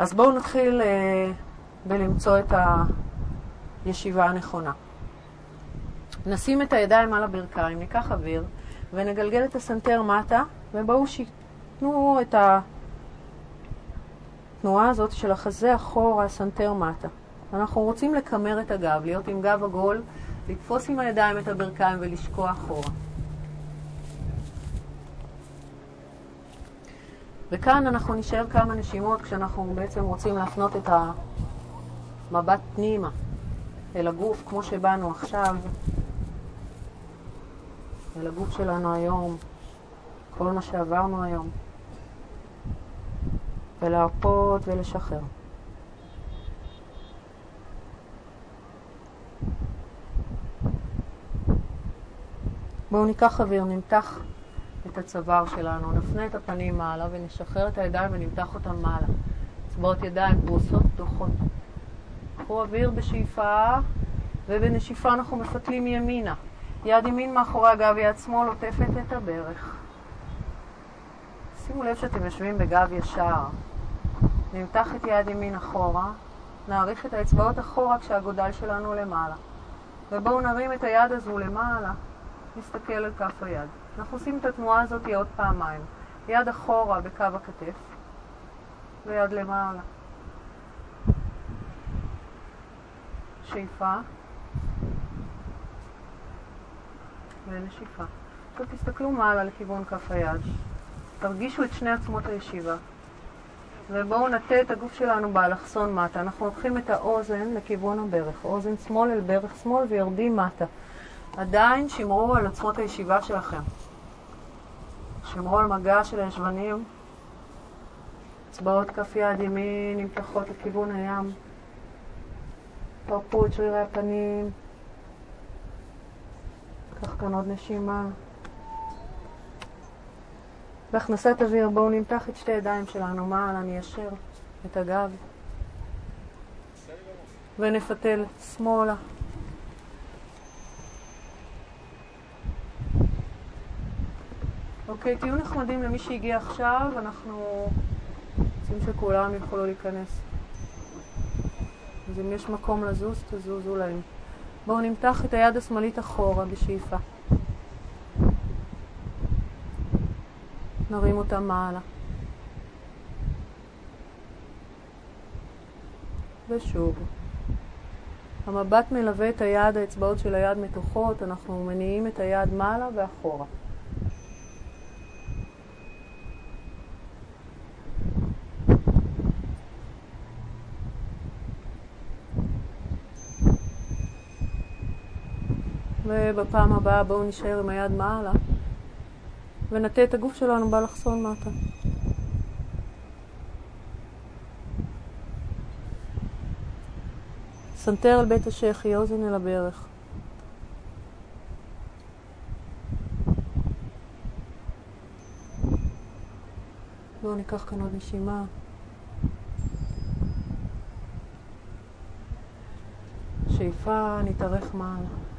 אז בואו נתחיל אה, בלמצוא את הישיבה הנכונה. נשים את הידיים על הברכיים, ניקח אוויר ונגלגל את הסנטר מטה, ובואו שיתנו את התנועה הזאת של החזה אחורה, הסנטר מטה. אנחנו רוצים לקמר את הגב, להיות עם גב עגול, לתפוס עם הידיים את הברכיים ולשקוע אחורה. וכאן אנחנו נשאר כמה נשימות כשאנחנו בעצם רוצים להפנות את המבט פנימה אל הגוף, כמו שבאנו עכשיו, אל הגוף שלנו היום, כל מה שעברנו היום, ולהרפות ולשחרר. בואו ניקח אוויר, נמתח את הצוואר שלנו, נפנה את הפנים מעלה ונשחרר את הידיים ונמתח אותם מעלה. אצבעות ידיים פרוסות פתוחות. קחו אוויר בשאיפה, ובנשיפה אנחנו מפתלים ימינה. יד ימין מאחורי הגב, יד שמאל עוטפת את הברך. שימו לב שאתם יושבים בגב ישר. נמתח את יד ימין אחורה, נעריך את האצבעות אחורה כשהגודל שלנו למעלה. ובואו נרים את היד הזו למעלה, נסתכל על כף היד. אנחנו עושים את התנועה הזאת עוד פעמיים. יד אחורה בקו הכתף, ויד למעלה. שאיפה ונשיפה. עכשיו תסתכלו מעלה לכיוון כף היד. תרגישו את שני עצמות הישיבה. ובואו נטה את הגוף שלנו באלכסון מטה. אנחנו לוקחים את האוזן לכיוון הברך, אוזן שמאל אל ברך שמאל ויורדים מטה. עדיין שמרו על עצמות הישיבה שלכם. שמרו על מגע של הישבנים. אצבעות כף יד ימין נמתחות לכיוון הים. פרפו את שרירי הפנים. קח כאן עוד נשימה. בהכנסת אוויר בואו נמתח את שתי ידיים שלנו מעלה, ניישר את הגב. ונפתל שמאלה. אוקיי, תהיו נחמדים למי שהגיע עכשיו, אנחנו רוצים שכולם יוכלו להיכנס. אז אם יש מקום לזוז, תזוזו להם. בואו נמתח את היד השמאלית אחורה בשאיפה. נרים אותה מעלה. ושוב. המבט מלווה את היד, האצבעות של היד מתוחות, אנחנו מניעים את היד מעלה ואחורה. ובפעם הבאה בואו נשאר עם היד מעלה ונטה את הגוף שלנו באלכסון מטה. סנטר על בית השחי, אוזן אל הברך. בואו ניקח כאן עוד נשימה. שאיפה, נתארך מעלה.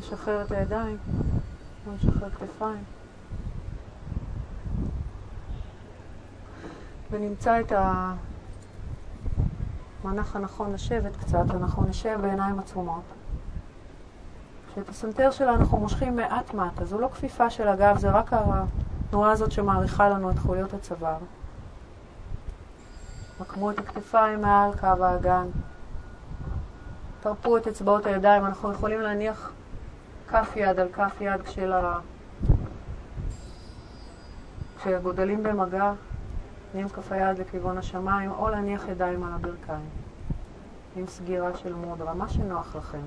נשחרר את הידיים, נשחרר כתפיים. ונמצא את המנח הנכון לשבת קצת, אנחנו נשב בעיניים עצומות. כשאת הסנטר שלנו אנחנו מושכים מעט מטה, זו לא כפיפה של הגב, זה רק התנועה הזאת שמעריכה לנו את חוליות הצוואר. מקמו את הכתפיים מעל קו האגן. תרפו את אצבעות הידיים, אנחנו יכולים להניח כף יד על כף יד של ה... כשהגודלים במגע, עם כף היד לכיוון השמיים, או להניח ידיים על הברכיים, עם סגירה של מודרה, מה שנוח לכם.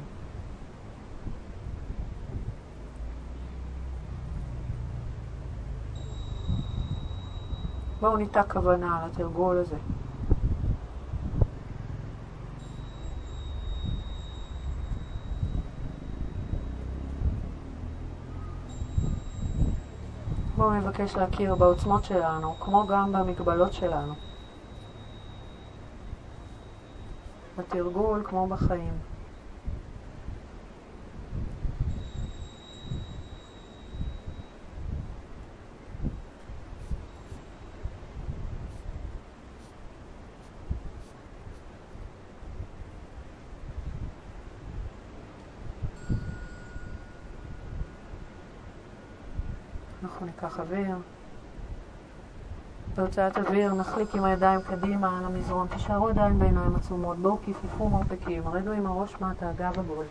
בואו ניתע כוונה על התרגול הזה. בואו נבקש להכיר בעוצמות שלנו, כמו גם במגבלות שלנו. בתרגול כמו בחיים. אנחנו ניקח אוויר. בהוצאת אוויר נחליק עם הידיים קדימה על המזרון. תישארו עדיין בעיניים עצומות. בואו כיפפו מרפקים. רדו עם הראש מטה, הגב עגול.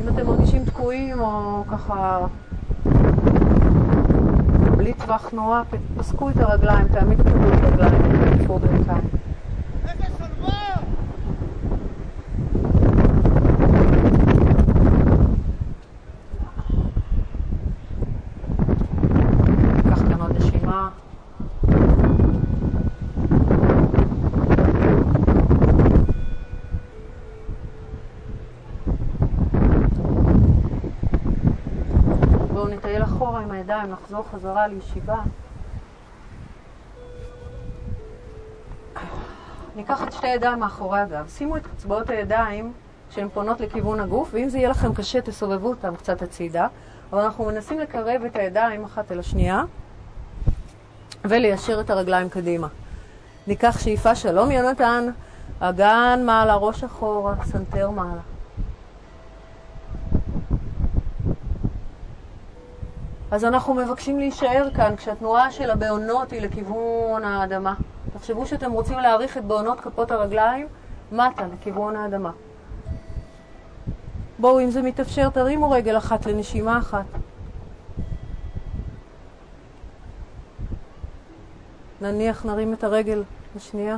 אם אתם מרגישים תקועים או ככה בלי טווח תנועה, פסקו את הרגליים, תעמידו את הרגליים, תעמידו ברכיים. הידיים, נחזור חזרה לישיבה. ניקח את שתי ידיים מאחורי הגב. שימו את אצבעות הידיים שהן פונות לכיוון הגוף, ואם זה יהיה לכם קשה, תסובבו אותם קצת הצידה. אבל אנחנו מנסים לקרב את הידיים אחת אל השנייה וליישר את הרגליים קדימה. ניקח שאיפה שלום יונתן, אגן מעלה, ראש אחורה, סנטר מעלה. אז אנחנו מבקשים להישאר כאן כשהתנועה של הבעונות היא לכיוון האדמה. תחשבו שאתם רוצים להאריך את בעונות כפות הרגליים מטה, לכיוון האדמה. בואו, אם זה מתאפשר, תרימו רגל אחת לנשימה אחת. נניח נרים את הרגל השנייה.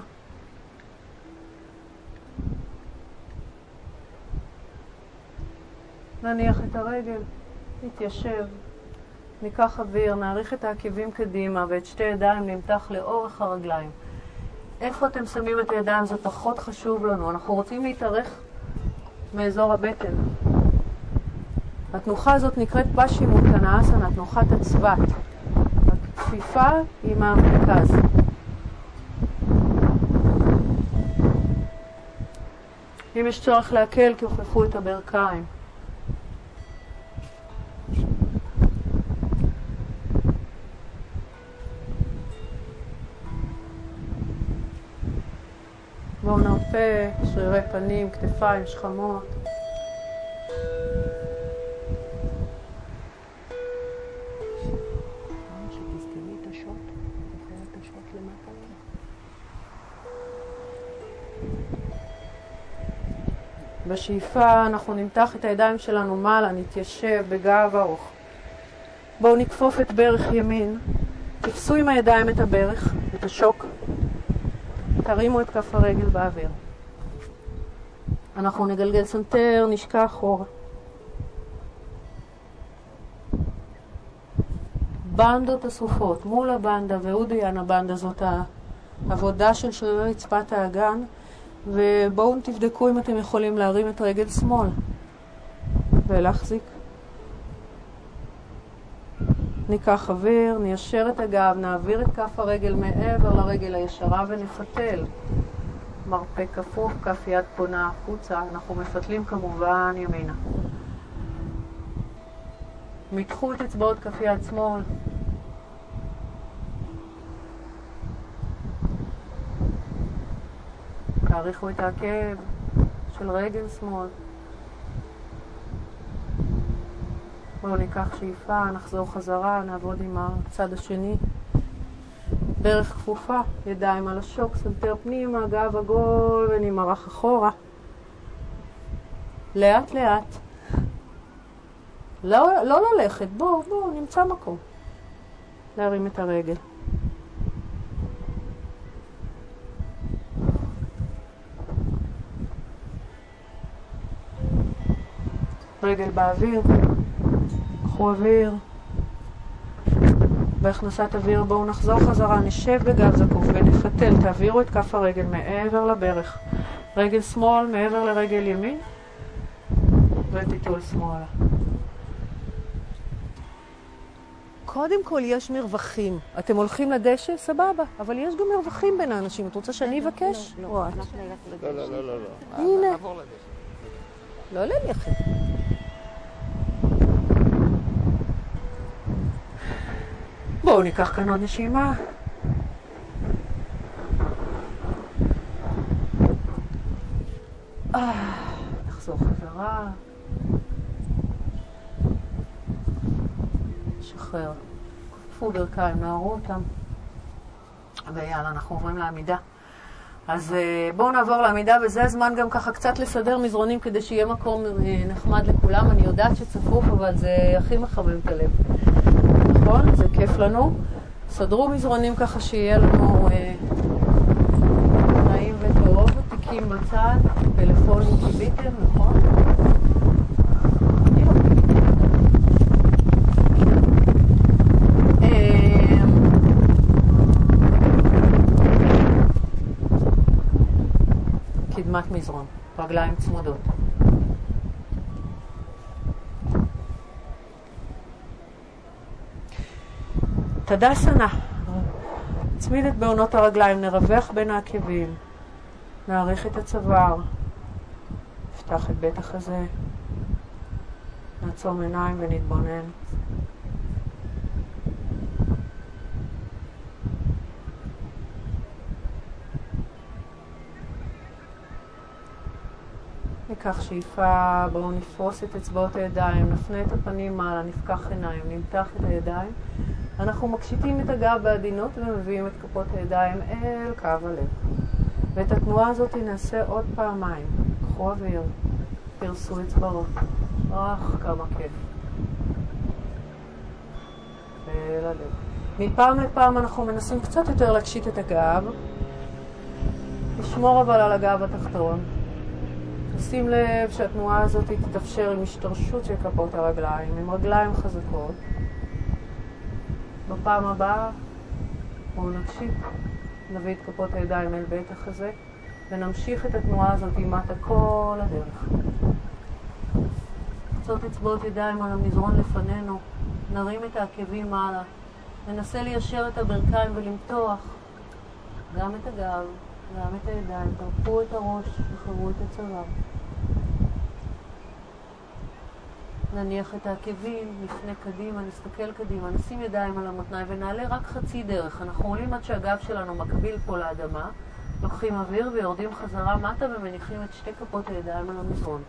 נניח את הרגל, נתיישב. ניקח אוויר, נאריך את העקבים קדימה ואת שתי ידיים נמתח לאורך הרגליים. איפה אתם שמים את הידיים זה פחות חשוב לנו. אנחנו רוצים להתארך מאזור הבטן. התנוחה הזאת נקראת פשי מוטנאסנה, תנוחת הצבת. הכפיפה היא מהמרכז. אם יש צורך להקל, כופפו את הברכיים. בואו נרפה, שרירי פנים, כתפיים, שכמות. בשאיפה אנחנו נמתח את הידיים שלנו מעלה, נתיישב בגב ארוך. בואו נכפוף את ברך ימין, תפסו עם הידיים את הברך, את השוק, תרימו את כף הרגל באוויר. אנחנו נגלגל סנטר, נשקע אחורה. בנדות אסופות מולה בנדה ואודיאנה בנדה זאת העבודה של שרירי רצפת האגן ובואו תבדקו אם אתם יכולים להרים את רגל שמאל ולהחזיק. ניקח אוויר, ניישר את הגב, נעביר את כף הרגל מעבר לרגל הישרה ונפתל. מרפק כפוף, כף יד פונה החוצה, אנחנו מפתלים כמובן ימינה. מתחו את אצבעות כף יד שמאל. תאריכו את העקב של רגל שמאל. בואו ניקח שאיפה, נחזור חזרה, נעבוד עם הצד השני. ברך כפופה, ידיים על השוק, סנטר פנימה, גב עגול ונמרח אחורה. לאט לאט. לא, לא ללכת, בואו, בואו, נמצא מקום. להרים את הרגל. רגל באוויר. קחו אוויר. בהכנסת אוויר בואו נחזור חזרה, נשב בגב זקוף ונפתל, תעבירו את כף הרגל מעבר לברך. רגל שמאל מעבר לרגל ימין ותיטול שמאלה. קודם כל יש מרווחים. אתם הולכים לדשא? סבבה, אבל יש גם מרווחים בין האנשים. את רוצה שאני אבקש? לא, לא, לא, לא, לא. הנה. לא ללכת. בואו ניקח כאן עוד נשימה. אה, נחזור חזרה. שחרר. תעטפו ברכיים, נערו אותם. ויאללה, אנחנו עוברים לעמידה. אז אה, בואו נעבור לעמידה, וזה הזמן גם ככה קצת לסדר מזרונים כדי שיהיה מקום אה, נחמד לכולם. אני יודעת שצפוף, אבל זה הכי מחמם את הלב. נכון? זה כיף לנו. סדרו מזרונים ככה שיהיה לנו אה, נעים וטוב, תיקים בצד, פלאפונים קיביתם, נכון? קדמת מזרון, רגליים צמודות. תדסנה, נצמיד את בעונות הרגליים, נרווח בין העקבים, נעריך את הצוואר, נפתח את בית החזה, נעצום עיניים ונתבונן. ניקח שאיפה, בואו נפרוס את אצבעות הידיים, נפנה את הפנים מעלה, נפקח עיניים, נמתח את הידיים. אנחנו מקשיטים את הגב בעדינות ומביאים את כפות הידיים אל קו הלב. ואת התנועה הזאת נעשה עוד פעמיים. קחו אוויר, פרסו אצבעות. אך, כמה כיף. אל הלב. מפעם לפעם אנחנו מנסים קצת יותר להקשיט את הגב. לשמור אבל על הגב התחתון. שים לב שהתנועה הזאת תתאפשר עם השתרשות של כפות הרגליים, עם רגליים חזקות. בפעם הבאה בואו נקשיב, נביא את כפות הידיים אל בית החזה ונמשיך את התנועה הזאת מטה כל הדרך. קצות אצבעות ידיים על המזרון לפנינו, נרים את העקבים מעלה, ננסה ליישר את הברכיים ולמתוח גם את הגב, גם את הידיים, תרפו את הראש, שחררו את הצוואר. נניח את העקבים, נפנה קדימה, נסתכל קדימה, נשים ידיים על המותניים ונעלה רק חצי דרך. אנחנו עולים עד שהגב שלנו מקביל פה לאדמה, לוקחים אוויר ויורדים חזרה מטה ומניחים את שתי כפות הידיים על המזרון.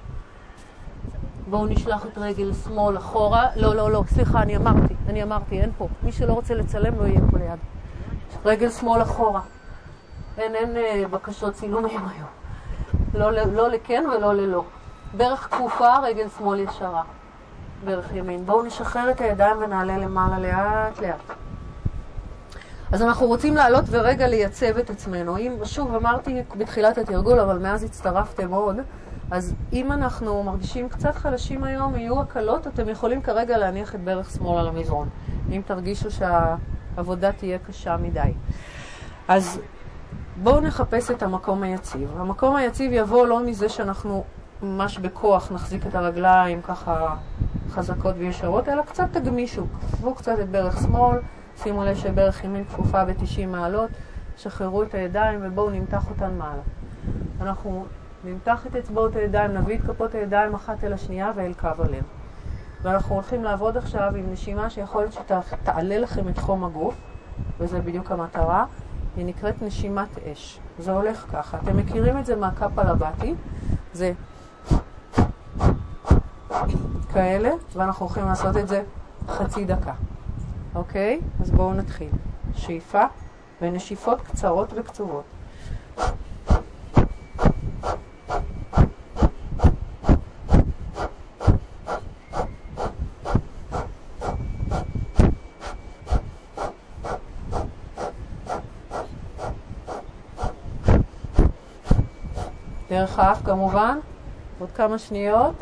בואו נשלח את רגל שמאל אחורה. לא, לא, לא, סליחה, אני אמרתי, אני אמרתי, אין פה. מי שלא רוצה לצלם לא יהיה פה ליד. רגל שמאל אחורה. אין, אין אה, בקשות צילומים היום. לא, לא לכן ולא ללא. ברך כפופה, רגל שמאל ישרה. ברך ימין. בואו נשחרר את הידיים ונעלה למעלה לאט לאט. אז אנחנו רוצים לעלות ורגע לייצב את עצמנו. אם, שוב, אמרתי בתחילת התרגול, אבל מאז הצטרפתם עוד, אז אם אנחנו מרגישים קצת חלשים היום, יהיו הקלות, אתם יכולים כרגע להניח את ברך שמאל על המזרון, אם תרגישו שהעבודה תהיה קשה מדי. אז בואו נחפש את המקום היציב. המקום היציב יבוא לא מזה שאנחנו ממש בכוח נחזיק את הרגליים ככה חזקות וישרות, אלא קצת תגמישו. קחו קצת את ברך שמאל, שימו לב שברך ימין כפופה ב-90 מעלות, שחררו את הידיים ובואו נמתח אותן מעלה. אנחנו נמתח את אצבעות הידיים, נביא את כפות הידיים אחת אל השנייה ואל קו הלב. ואנחנו הולכים לעבוד עכשיו עם נשימה שיכול להיות שתעלה לכם את חום הגוף, וזה בדיוק המטרה. היא נקראת נשימת אש. זה הולך ככה. אתם מכירים את זה מהקאפה לבתי. זה כאלה, ואנחנו הולכים לעשות את זה חצי דקה. אוקיי? אז בואו נתחיל. שאיפה ונשיפות קצרות וקצובות. האף כמובן, עוד כמה שניות.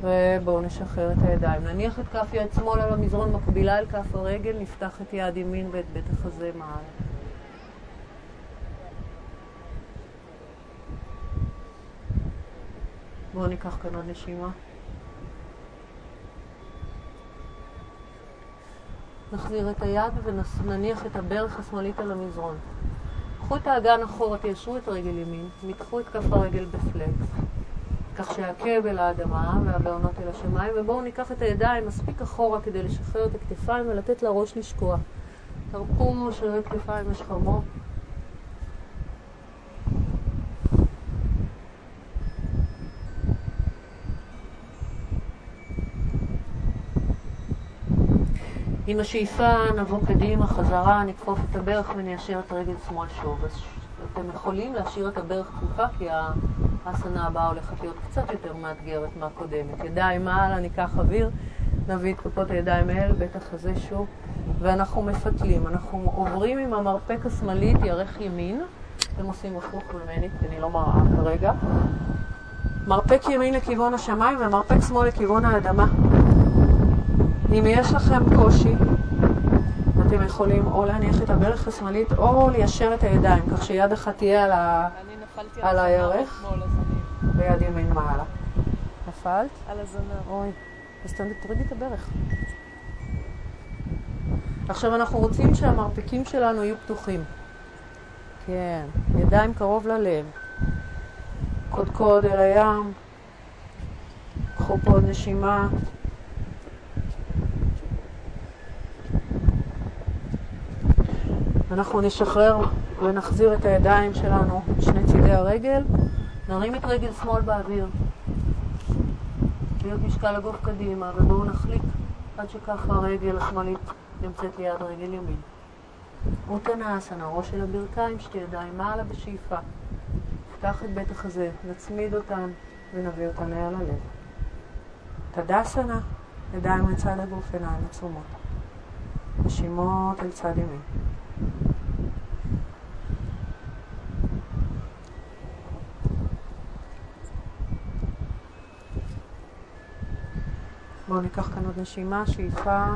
ובואו נשחרר את הידיים. נניח את כף יד שמאל על המזרון מקבילה אל כף הרגל, נפתח את יד ימין ואת בית החזה מעל. בואו ניקח כאן עוד נשימה. נחזיר את היד ונניח את הברך השמאלית על המזרון. קחו את האגן אחורה, תיישרו את רגל ימין, מתחו את כף הרגל בפלקס. כך שהעקב אל האדמה והבעונות אל השמיים, ובואו ניקח את הידיים מספיק אחורה כדי לשחרר את הכתפיים ולתת לראש לשקוע. תרפו שרירי כתפיים השכמות. עם השאיפה נבוא קדימה, חזרה, נתקוף את הברך וניישר את רגל שמאל שוב. אז אתם יכולים להשאיר את הברך כפופה כי האסנה הבאה הולכת להיות קצת יותר מאתגרת מהקודמת. ידיים מעלה, ניקח אוויר, נביא את כפות הידיים אל בית החזה שוב, ואנחנו מפתלים. אנחנו עוברים עם המרפק השמאלית, ירך ימין. אתם עושים הפוך ממני, כי אני לא מראה כרגע. מרפק ימין לכיוון השמיים ומרפק שמאל לכיוון האדמה. אם יש לכם קושי, אתם יכולים או להניח את הברך השמאלית או ליישר את הידיים, כך שיד אחת תהיה על, ה... על הירך ויד ימין מעלה. נפלת? על הזנב. אוי, אז תורידי את הברך. עכשיו אנחנו רוצים שהמרפקים שלנו יהיו פתוחים. כן, ידיים קרוב ללב. קודקוד אל הים. קחו פה עוד נשימה. אנחנו נשחרר ונחזיר את הידיים שלנו משני צידי הרגל, נרים את רגל שמאל באוויר. להיות משקל הגוף קדימה, ובואו נחליק עד שככה הרגל השמאלית נמצאת ליד רגל ימין. אוטנאסנה, ראש של הברכיים, שתי ידיים מעלה בשאיפה. נפתח את בית החזה, נצמיד אותן ונביא אותן אל הלב. תדסנה, ידיים לצד הגוף, עיניים עצומות. נשימות אל צד ימין. בואו ניקח כאן עוד נשימה, שאיפה.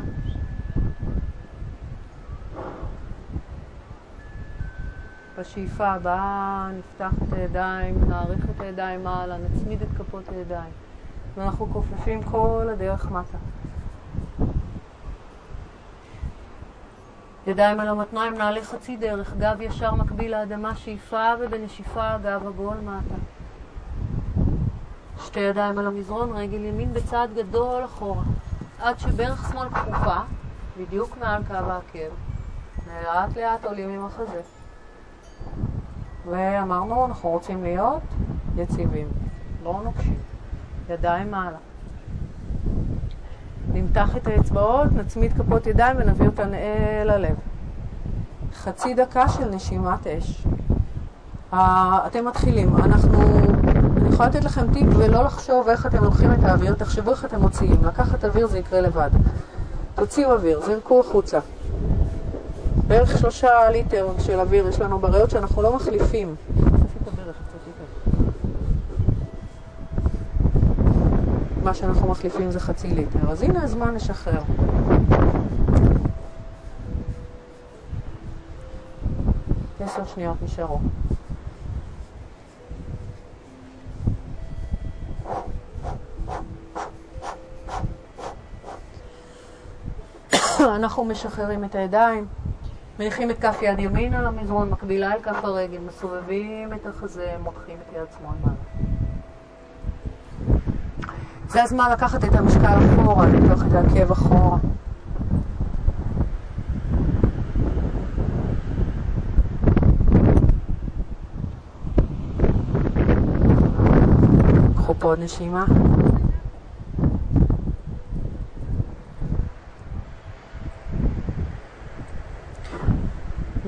בשאיפה הבאה נפתח את הידיים, נאריך את הידיים מעלה, נצמיד את כפות הידיים. ואנחנו כופפים כל הדרך מטה. ידיים על המתניים, נעלה חצי דרך, גב ישר מקביל לאדמה, שאיפה ובנשיפה גב עגול מטה. שתי ידיים על המזרון, רגל ימין בצעד גדול אחורה, עד שברך שמאל כפופה, בדיוק מעל קו העקב. לאט לאט עולים עם החזה. ואמרנו, אנחנו רוצים להיות יציבים, לא נוקשים. ידיים מעלה. נמתח את האצבעות, נצמיד כפות ידיים ונביא אותן אל הלב. חצי דקה של נשימת אש. Uh, אתם מתחילים. אנחנו... יכולה לתת לכם טיפ ולא לחשוב איך אתם לוקחים את האוויר, תחשבו איך אתם מוציאים. לקחת אוויר זה יקרה לבד. תוציאו אוויר, זרקו החוצה. בערך שלושה ליטר של אוויר יש לנו בריאות שאנחנו לא מחליפים. מה שאנחנו מחליפים זה חצי ליטר. אז הנה הזמן לשחרר. עשר שניות נשארו. אנחנו משחררים את הידיים, מניחים את כף יד ימין על המזרון, מקבילה אל כף הרגל, מסובבים את החזה, מותחים את יד שמאל מעלה. זה הזמן לקחת את המשקל אחורה, לפתוח את העקב אחורה. קחו פה עוד נשימה.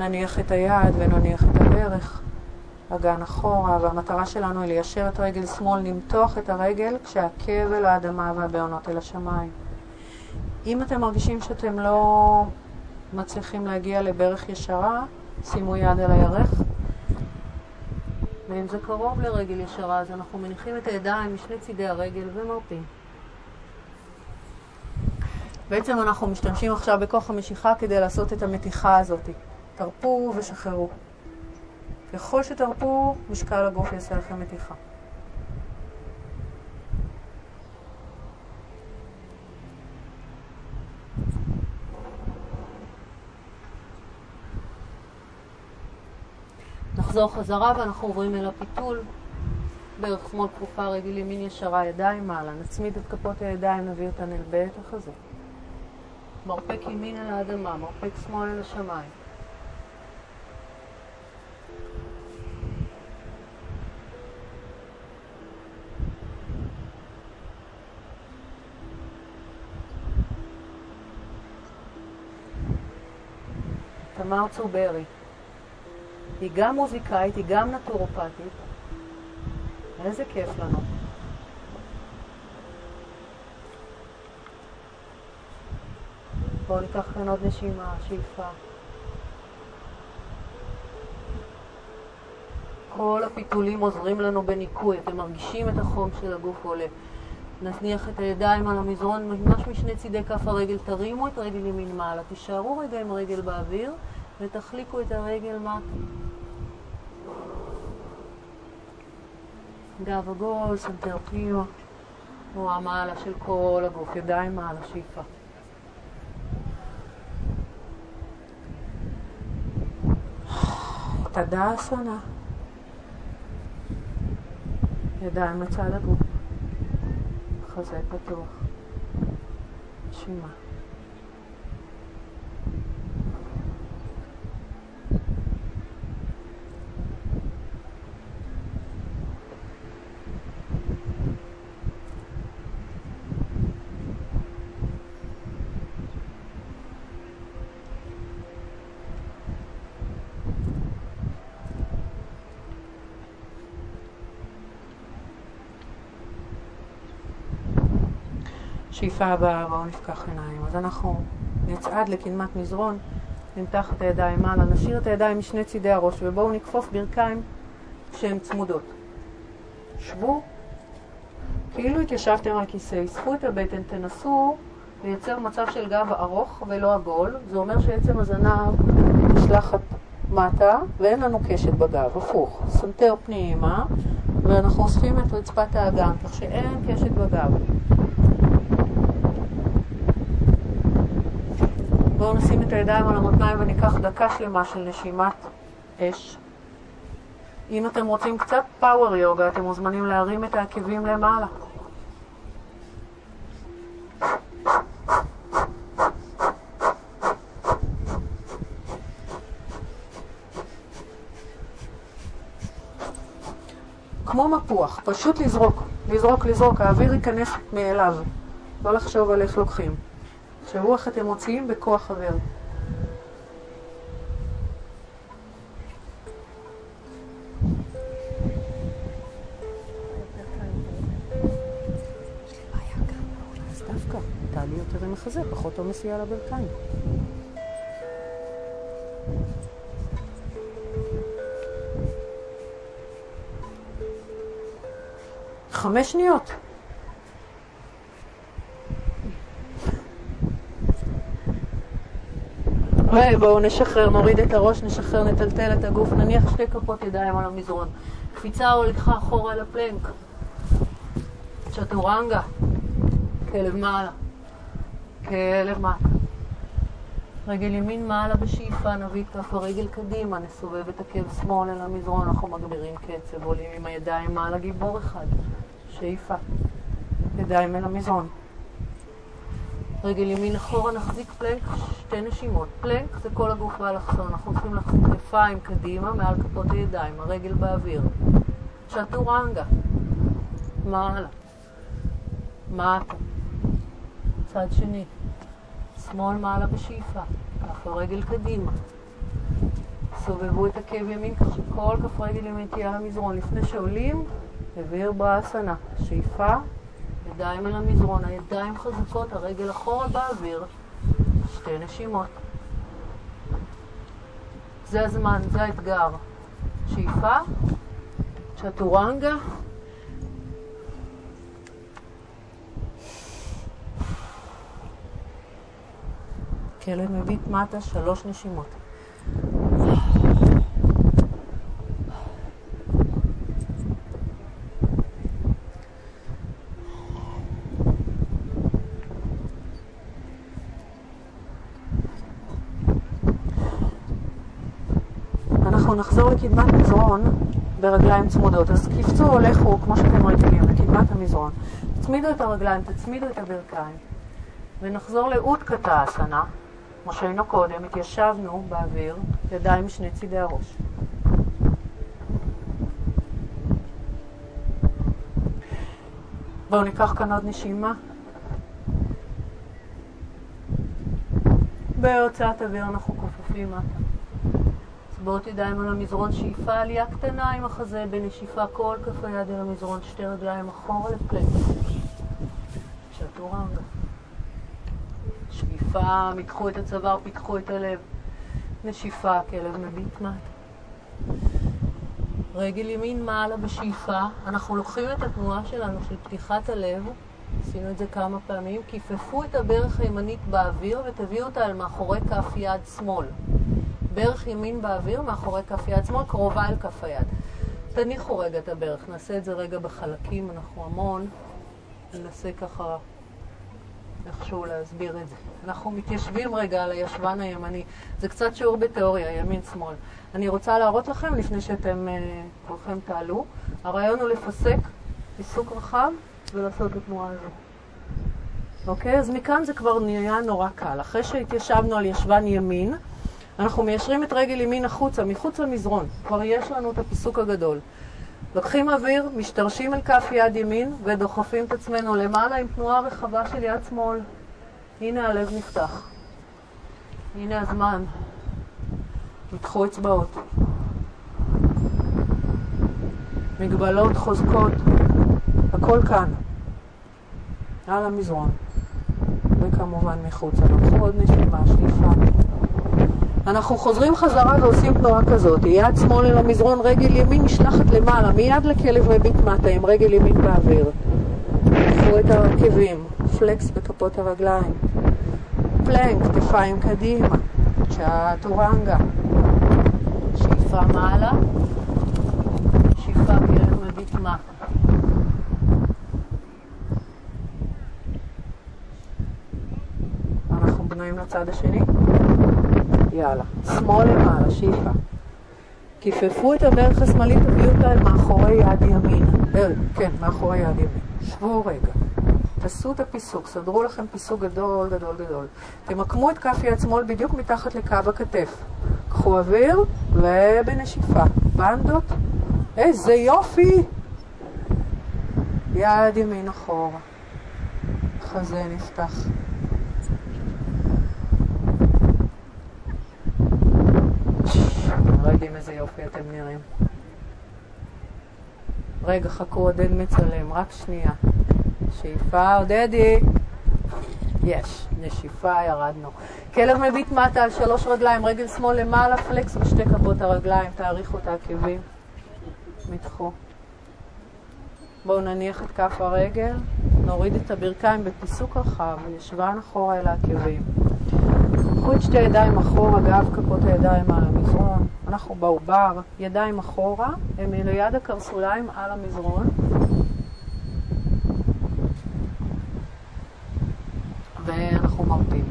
נניח את היד ונניח את הברך. אגן אחורה, והמטרה שלנו היא ליישר את רגל שמאל, למתוח את הרגל כשהעקב אל האדמה והבעונות אל השמיים. אם אתם מרגישים שאתם לא מצליחים להגיע לברך ישרה, שימו יד על הירך. ואם זה קרוב לרגל ישרה, אז אנחנו מניחים את הידיים משני צידי הרגל ומרפים. בעצם אנחנו משתמשים עכשיו בכוח המשיכה כדי לעשות את המתיחה הזאת. תרפו ושחררו. ככל שתרפו, משקל הגוף יעשה לכם מתיחה. נחזור חזרה ואנחנו עוברים אל הפיתול. בערך שמאל כפופה, רגל ימין ישרה, ידיים מעלה. נצמיד את כפות הידיים, נביא אותן אל בית החזה. מרפק ימין על האדמה, מרפק שמאל אל השמיים. תמר צוברי. היא גם מוזיקאית, היא גם נטורופטית. איזה כיף לנו. בואו ניקח כאן עוד נשימה, שאיפה. כל הפיתולים עוזרים לנו בניקוי, אתם מרגישים את החום של הגוף עולה. נניח את הידיים על המזרון, ממש משני צידי כף הרגל, תרימו את רגל ימין מעלה, תישארו רגע עם רגל באוויר ותחליקו את הרגל מטה. גב עגול, סנטר פנימה, תנועה מעלה של כל הגוף, ידיים מעלה, שאיפה. תדאסנה. ידיים לצד הגוף. חזה פתוח. נשימה. שאיפה הבאה, בואו נפקח עיניים. אז אנחנו נצעד לקדמת מזרון, נמתח את הידיים מעלה, נשאיר את הידיים משני צידי הראש ובואו נכפוף ברכיים שהן צמודות. שבו, כאילו התיישבתם על כיסא, אספו את הבטן, תנסו לייצר מצב של גב ארוך ולא עגול, זה אומר שעצם הזנב נשלחת מטה ואין לנו קשת בגב, הפוך, סנטר פנימה ואנחנו אוספים את רצפת האגן, כך שאין קשת בגב. בואו נשים את הידיים על המותניים וניקח דקה שלמה של נשימת אש. אם אתם רוצים קצת פאוור יוגה, אתם מוזמנים להרים את העקבים למעלה. כמו מפוח, פשוט לזרוק, לזרוק, לזרוק, האוויר ייכנס מאליו, לא לחשוב על איך לוקחים. איך אתם מוציאים בכוח עם החזה, פחות עומס יהיה על הברכיים. חמש שניות. בואו נשחרר, נוריד את הראש, נשחרר, נטלטל את הגוף, נניח שתי כפות ידיים על המזרון. קפיצה הולכה אחורה לפלנק. צ'טורנגה. כלב מעלה. כלב מטה. רגל ימין מעלה בשאיפה, נביא את כף הרגל קדימה, נסובב את עקב שמאל אל המזרון, אנחנו מגבירים קצב, עולים עם הידיים מעלה, גיבור אחד. שאיפה. ידיים אל המזרון. רגל ימין אחורה, נחזיק פלנק, שתי נשימות. פלנק זה כל הגוף באלכסון, אנחנו צריכים להחזיק כתפיים קדימה מעל כפות הידיים, הרגל באוויר. צ'טורנגה, מעלה, מטה, צד שני, שמאל מעלה בשאיפה, כף הרגל קדימה. סובבו את עקב ימין כך שכל כף רגל ימין תהיה על המזרון. לפני שעולים, העביר באסנה, שאיפה ידיים על המזרון, הידיים חזקות, הרגל אחורה באוויר, שתי נשימות. זה הזמן, זה האתגר. שאיפה, צ'טורנגה. כלב מביט מטה, שלוש נשימות. אנחנו נחזור לקדמת מזרון ברגליים צמודות. אז קפצו או לכו, כמו שאתם רגילים, לקדמת המזרון. תצמידו את הרגליים, תצמידו את הברכיים, ונחזור לאותקתא אסנה, כמו שהיינו קודם, התיישבנו באוויר, ידיים משני צידי הראש. בואו ניקח כאן עוד נשימה. בהוצאת אוויר אנחנו כופפים מטה. אצבעות ידיים על המזרון, שאיפה עלייה קטנה עם החזה, בנשיפה כל כף היד אל המזרון, שתי רגליים אחורה לפלנק. צ'טורנגה. שאיפה, מתחו את הצוואר, פיתחו את הלב. נשיפה, כלב מביט מטה. רגל ימין מעלה בשאיפה, אנחנו לוקחים את התנועה שלנו של פתיחת הלב, עשינו את זה כמה פעמים, כיפפו את הברך הימנית באוויר ותביאו אותה אל מאחורי כף יד שמאל. ברך ימין באוויר, מאחורי כף יד שמאל, קרובה אל כף היד. תניחו רגע את הברך, נעשה את זה רגע בחלקים, אנחנו המון. ננסה ככה איכשהו להסביר את זה. אנחנו מתיישבים רגע על הישבן הימני. זה קצת שיעור בתיאוריה, ימין-שמאל. אני רוצה להראות לכם, לפני שאתם uh, כולכם תעלו, הרעיון הוא לפסק עיסוק רחב ולעשות את התנועה הזו. אוקיי? אז מכאן זה כבר נהיה נורא קל. אחרי שהתיישבנו על ישבן ימין, אנחנו מיישרים את רגל ימין החוצה, מחוץ למזרון. כבר יש לנו את הפיסוק הגדול. לוקחים אוויר, משתרשים אל כף יד ימין ודוחפים את עצמנו למעלה עם תנועה רחבה של יד שמאל. הנה הלב נפתח. הנה הזמן. מתחו אצבעות. מגבלות חוזקות, הכל כאן. על המזרון. וכמובן מחוצה. לקחו עוד נשימה, שליפה. אנחנו חוזרים חזרה ועושים תנועה כזאת, יד שמאל אל המזרון, רגל ימין נשלחת למעלה, מיד לכלב מביט מטה עם רגל ימין באוויר. קחו את העקבים, פלקס בכפות הרגליים, פלנק, כתפיים קדימה, צ'אטורנגה, שאיפה מעלה, שאיפה כלב מביט מטה. אנחנו בנויים לצד השני. יאללה. שמאל למעלה, שאיפה. כיפפו את הברך השמאלית, תביאו אותה אל מאחורי יד ימין. אל, כן, מאחורי יד ימין. שבו רגע. תעשו את הפיסוק, סדרו לכם פיסוק גדול, גדול, גדול. תמקמו את כף יד שמאל בדיוק מתחת לקו הכתף. קחו אוויר ובנשיפה. בנדות. איזה יופי! יד ימין אחורה. חזה נפתח. לא יודעים איזה יופי אתם נראים. רגע, חכו, עודד מצלם, רק שנייה. שאיפה, עודדי. יש, נשיפה, ירדנו. כלב מביט מטה על שלוש רגליים, רגל שמאל למעלה, פלקס בשתי כפות הרגליים, תאריכו את העקבים. מתחו. בואו נניח את כף הרגל, נוריד את הברכיים בפיסוק רחב, ישבן אחורה אל העקבים. קחו את שתי ידיים אחורה, גב כפות הידיים על המזרון. אנחנו בעובר, ידיים אחורה, הם ליד הקרסוליים על המזרון. ואנחנו מרפים.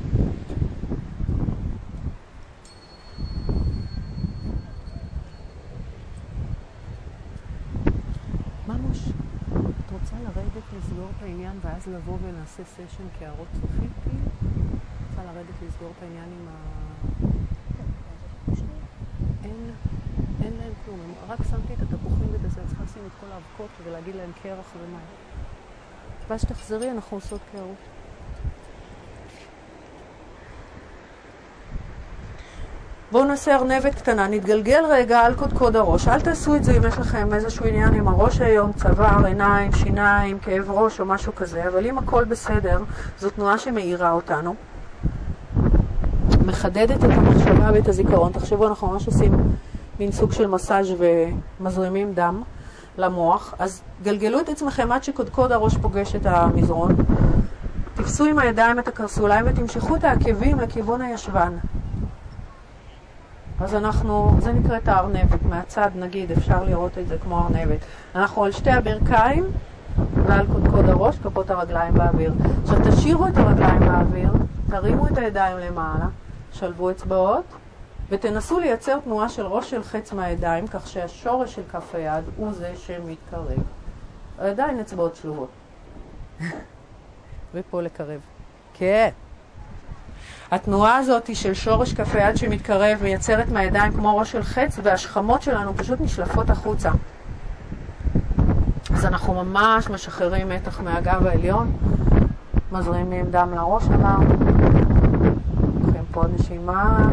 ממוש, את רוצה לרדת לסגור את העניין ואז לבוא ונעשה סשן כהערות סופית? רוצה לרדת לסגור את העניין עם ה... אין, אין להם כלום, רק שמתי את התפוחים זה, צריכה לשים את כל האבקות ולהגיד להם קרח ומים. ואז שתחזרי אנחנו עושות קערות. בואו נעשה ארנבת קטנה, נתגלגל רגע על קודקוד הראש. אל תעשו את זה אם יש לכם איזשהו עניין עם הראש היום, צוואר, עיניים, שיניים, כאב ראש או משהו כזה, אבל אם הכל בסדר, זו תנועה שמאירה אותנו. מחדדת את המחשבה ואת הזיכרון. תחשבו, אנחנו ממש עושים מין סוג של מסאז' ומזרימים דם למוח. אז גלגלו את עצמכם עד שקודקוד הראש פוגש את המזרון. תפסו עם הידיים את הקרסוליים ותמשכו את העקבים לכיוון הישבן. אז אנחנו, זה נקראת הארנבת, מהצד נגיד, אפשר לראות את זה כמו ארנבת. אנחנו על שתי הברכיים ועל קודקוד הראש, כפות הרגליים באוויר. עכשיו תשאירו את הרגליים באוויר, תרימו את הידיים למעלה, שלבו אצבעות, ותנסו לייצר תנועה של ראש של חץ מהידיים, כך שהשורש של כף היד הוא זה שמתקרב. עדיין אצבעות שלובות. ופה לקרב. כן. התנועה הזאת של שורש כף היד שמתקרב מייצרת מהידיים כמו ראש של חץ, והשכמות שלנו פשוט נשלפות החוצה. אז אנחנו ממש משחררים מתח מהגב העליון, מזרימים דם לראש אמרנו. פה הנשימה.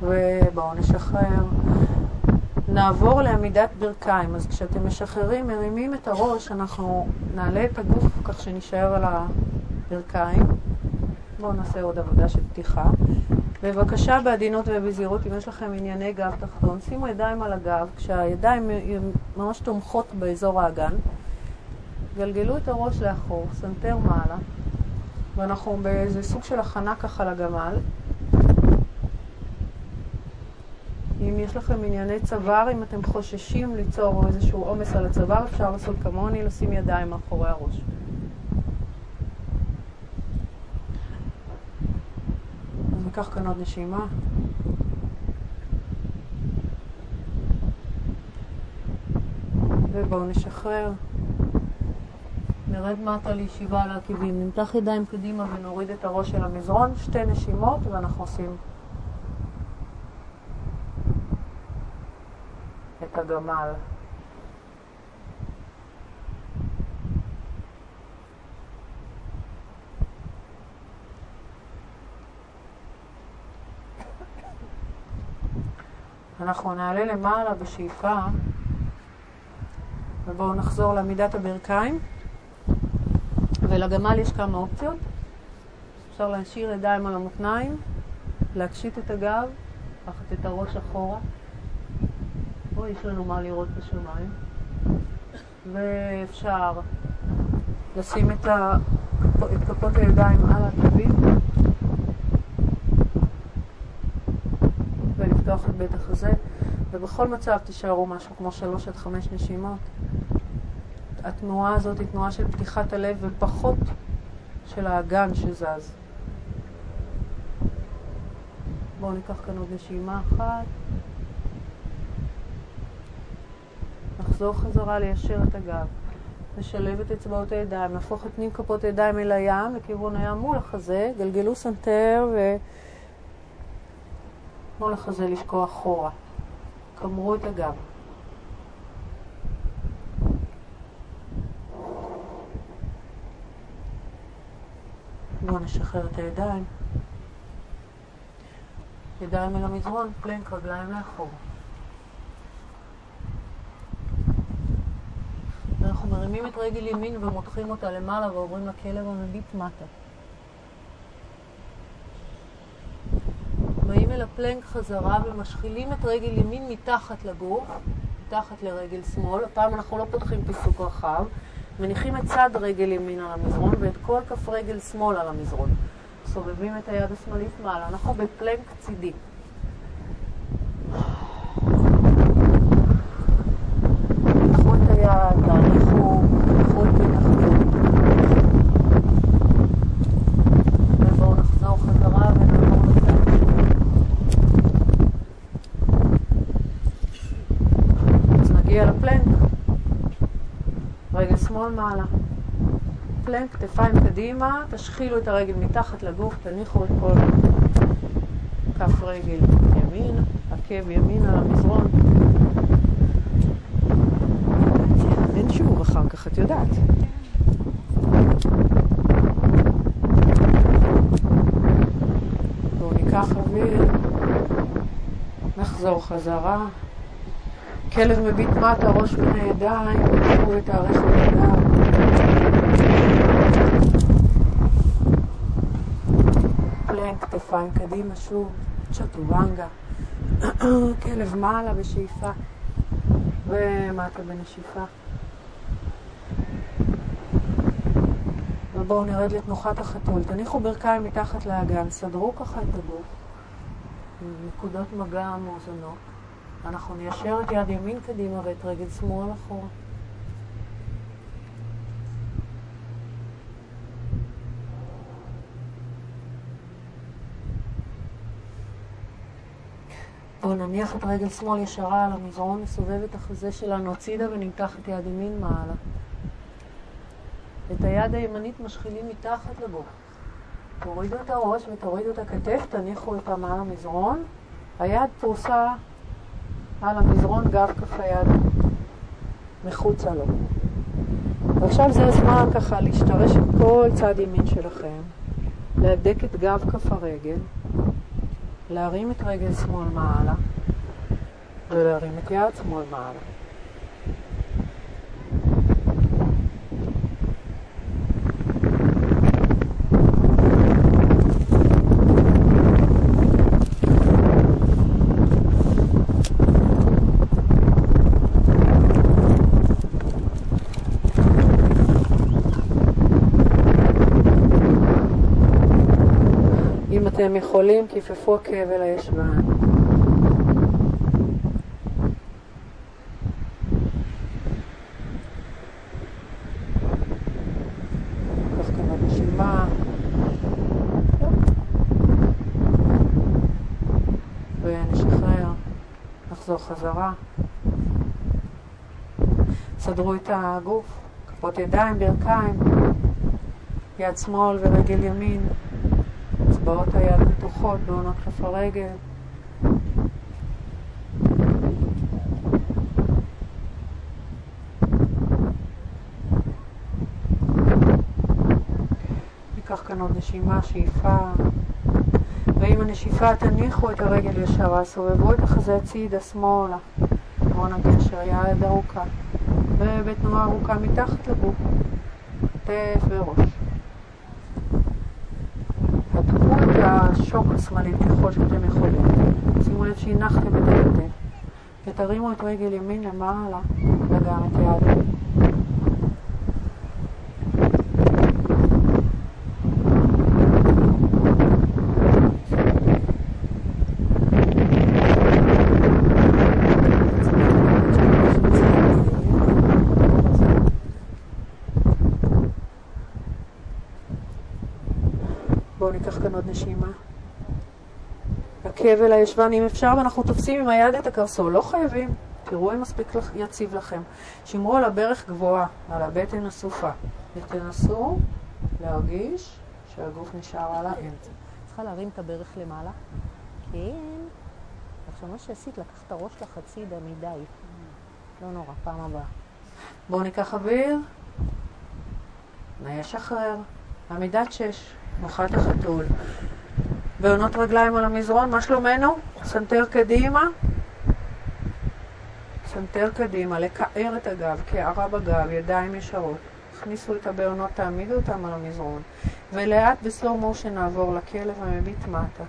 ובואו נשחרר. נעבור לעמידת ברכיים. אז כשאתם משחררים, מרימים את הראש, אנחנו נעלה את הגוף כך שנשאר על הברכיים. בואו נעשה עוד עבודה של פתיחה. בבקשה בעדינות ובזהירות, אם יש לכם ענייני גב תחתון, שימו ידיים על הגב, כשהידיים ממש תומכות באזור האגן. גלגלו את הראש לאחור, סנטר מעלה, ואנחנו באיזה סוג של הכנה ככה לגמל. אם יש לכם ענייני צוואר, אם אתם חוששים ליצור איזשהו עומס על הצוואר, אפשר לעשות כמוני, לשים ידיים מאחורי הראש. ניקח כאן עוד נשימה. ובואו נשחרר. נרד מטה לישיבה על העקבים, נמתח ידיים קדימה ונוריד את הראש של המזרון, שתי נשימות ואנחנו עושים את הגמל. אנחנו נעלה למעלה בשאיפה ובואו נחזור לעמידת הברכיים. ולגמל יש כמה אופציות. אפשר להשאיר ידיים על המותניים להקשיט את הגב, לקחת את הראש אחורה. פה יש לנו מה לראות בשמיים. ואפשר לשים את, ה... את כפות הידיים על העקבים ולפתוח את בית החזה, ובכל מצב תישארו משהו כמו שלוש עד חמש נשימות. התנועה הזאת היא תנועה של פתיחת הלב ופחות של האגן שזז. בואו ניקח כאן עוד נשימה אחת. נחזור חזרה ליישר את הגב. נשלב את אצבעות הידיים, נהפוך את פנים כפות הידיים אל הים, לכיוון הים מול החזה, גלגלו סנטר ו... מול החזה לשקוע אחורה. כמרו את הגב. בואו נשחרר את הידיים. ידיים אל המזרון, פלנק, רגליים לאחור. אנחנו מרימים את רגל ימין ומותחים אותה למעלה ועוברים לכלב המביט מטה. אל הפלנק חזרה ומשחילים את רגל ימין מתחת לגוף, מתחת לרגל שמאל. הפעם אנחנו לא פותחים פיסוק רחב, מניחים את צד רגל ימין על המזרון ואת כל כף רגל שמאל על המזרון. סובבים את היד השמאלית מעלה. אנחנו בפלנק צידי. תאריכו, קחו את התאחדות. ובואו נחזור חזרה ונעבור לצד. אז נגיע לפלנק. רגל שמאל מעלה. פלנק, כתפיים קדימה, תשחילו את הרגל מתחת לגוף, תניחו את כל כף רגל ימין, עקב ימין על המזרון. שיעור אחר כך, את יודעת. בואו ניקח אוויר, נחזור חזרה. כלב מביט מטה, ראש בין הידיים, קחו את הארך הידיים. פלנק, כתפיים קדימה שוב, צ'טובנגה. כלב מעלה בשאיפה ומטה בנשיפה. ובואו נרד לתנוחת החתול. תניחו ברכיים מתחת לאגן, סדרו ככה את הגוף, נקודות מגע מאוזנות. אנחנו ניישר את יד ימין קדימה ואת רגל שמאל אחורה. בואו נניח את רגל שמאל ישרה על המזרון, נסובב את החזה שלנו הצידה ונמתח את יד ימין מעלה. את היד הימנית משחילים מתחת לגוף. תורידו את הראש ותורידו את הכתף, תניחו אותה מעל המזרון. היד פרוסה על המזרון, גב כף היד מחוצה לו. ועכשיו זה הזמן ככה להשתרש את כל צד ימין שלכם, להדק את גב כף הרגל, להרים את רגל שמאל מעלה ולהרים את יד שמאל מעלה. אתם יכולים, כיפפו עקב אל הישבן. נחזור חזרה. סדרו את הגוף, כפות ידיים, ברכיים, יד שמאל ורגל ימין. אצבעות היד פתוחות בעונות כף הרגל. ניקח כאן עוד נשימה, שאיפה. ועם הנשיפה תניחו את הרגל ישרה, סובבו את החזה הצידה שמאלה, עקרון הגשר, יד ארוכה, ובתנועה ארוכה מתחת לגוף, כתף וראש. הטפו את השוק השמאלי ככל שאתם יכולים. שימו לב שהנחתם את הכתף, ותרימו את רגל ימין למעלה, וגם את יד. בואו ניקח כאן עוד נשימה. אל הישבן אם אפשר, ואנחנו תופסים עם היד את הקרסול, לא חייבים. תראו אם מספיק יציב לכם. שמרו על הברך גבוהה, על הבטן אסופה. ותנסו להרגיש שהגוף נשאר על האמצע. צריכה להרים את הברך למעלה. כן. עכשיו מה שעשית, לקחת את הראש שלך הצידה מדי. לא נורא, פעם הבאה. בואו ניקח אוויר, נשחרר. עמידת שש, תנוחת החתול. בהונות רגליים על המזרון, מה שלומנו? סנטר קדימה. סנטר קדימה, לקער את הגב, קערה בגב, ידיים ישרות. הכניסו את הבהונות, תעמידו אותם על המזרון. ולאט ב slow motion נעבור לכלב המביט מטה.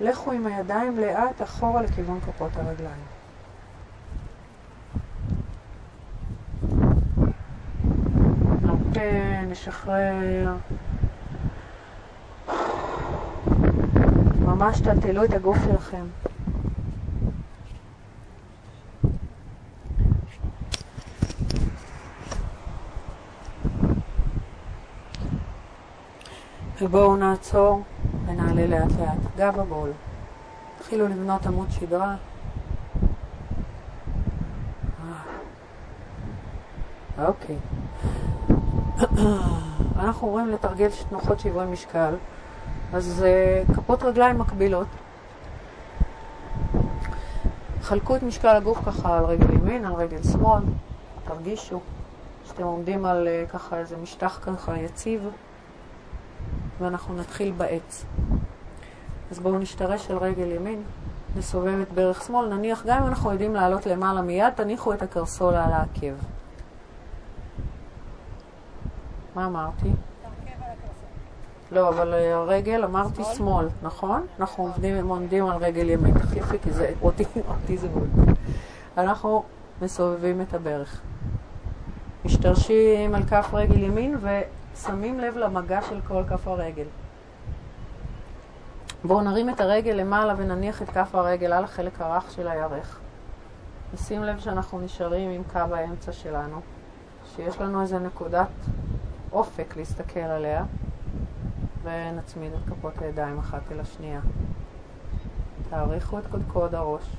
לכו עם הידיים לאט אחורה לכיוון כפות הרגליים. נוטה, נשחרר. ממש טלטלו את הגוף שלכם. ובואו נעצור ונעלה לאט לאט. גב הבול. התחילו לבנות עמוד שדרה. אוקיי. אנחנו רואים לתרגל תנוחות שיווי משקל. אז uh, כפות רגליים מקבילות. חלקו את משקל הגוף ככה על רגל ימין, על רגל שמאל. תרגישו שאתם עומדים על uh, ככה איזה משטח ככה יציב. ואנחנו נתחיל בעץ. אז בואו נשתרש על רגל ימין, נסובב את ברך שמאל, נניח גם אם אנחנו יודעים לעלות למעלה מיד, תניחו את הקרסול על העקב. מה אמרתי? לא, אבל הרגל, אמרתי שמאל, נכון? אנחנו עומדים, עומדים על רגל ימין. תחליפי, כי זה, אותי, אותי זה מאוד. אנחנו מסובבים את הברך. משתרשים על כף רגל ימין ושמים לב למגע של כל כף הרגל. בואו נרים את הרגל למעלה ונניח את כף הרגל על החלק הרך של הירך. נשים לב שאנחנו נשארים עם קו האמצע שלנו, שיש לנו איזה נקודת אופק להסתכל עליה, ונצמיד את כפות הידיים אחת אל השנייה. תאריכו את קודקוד הראש.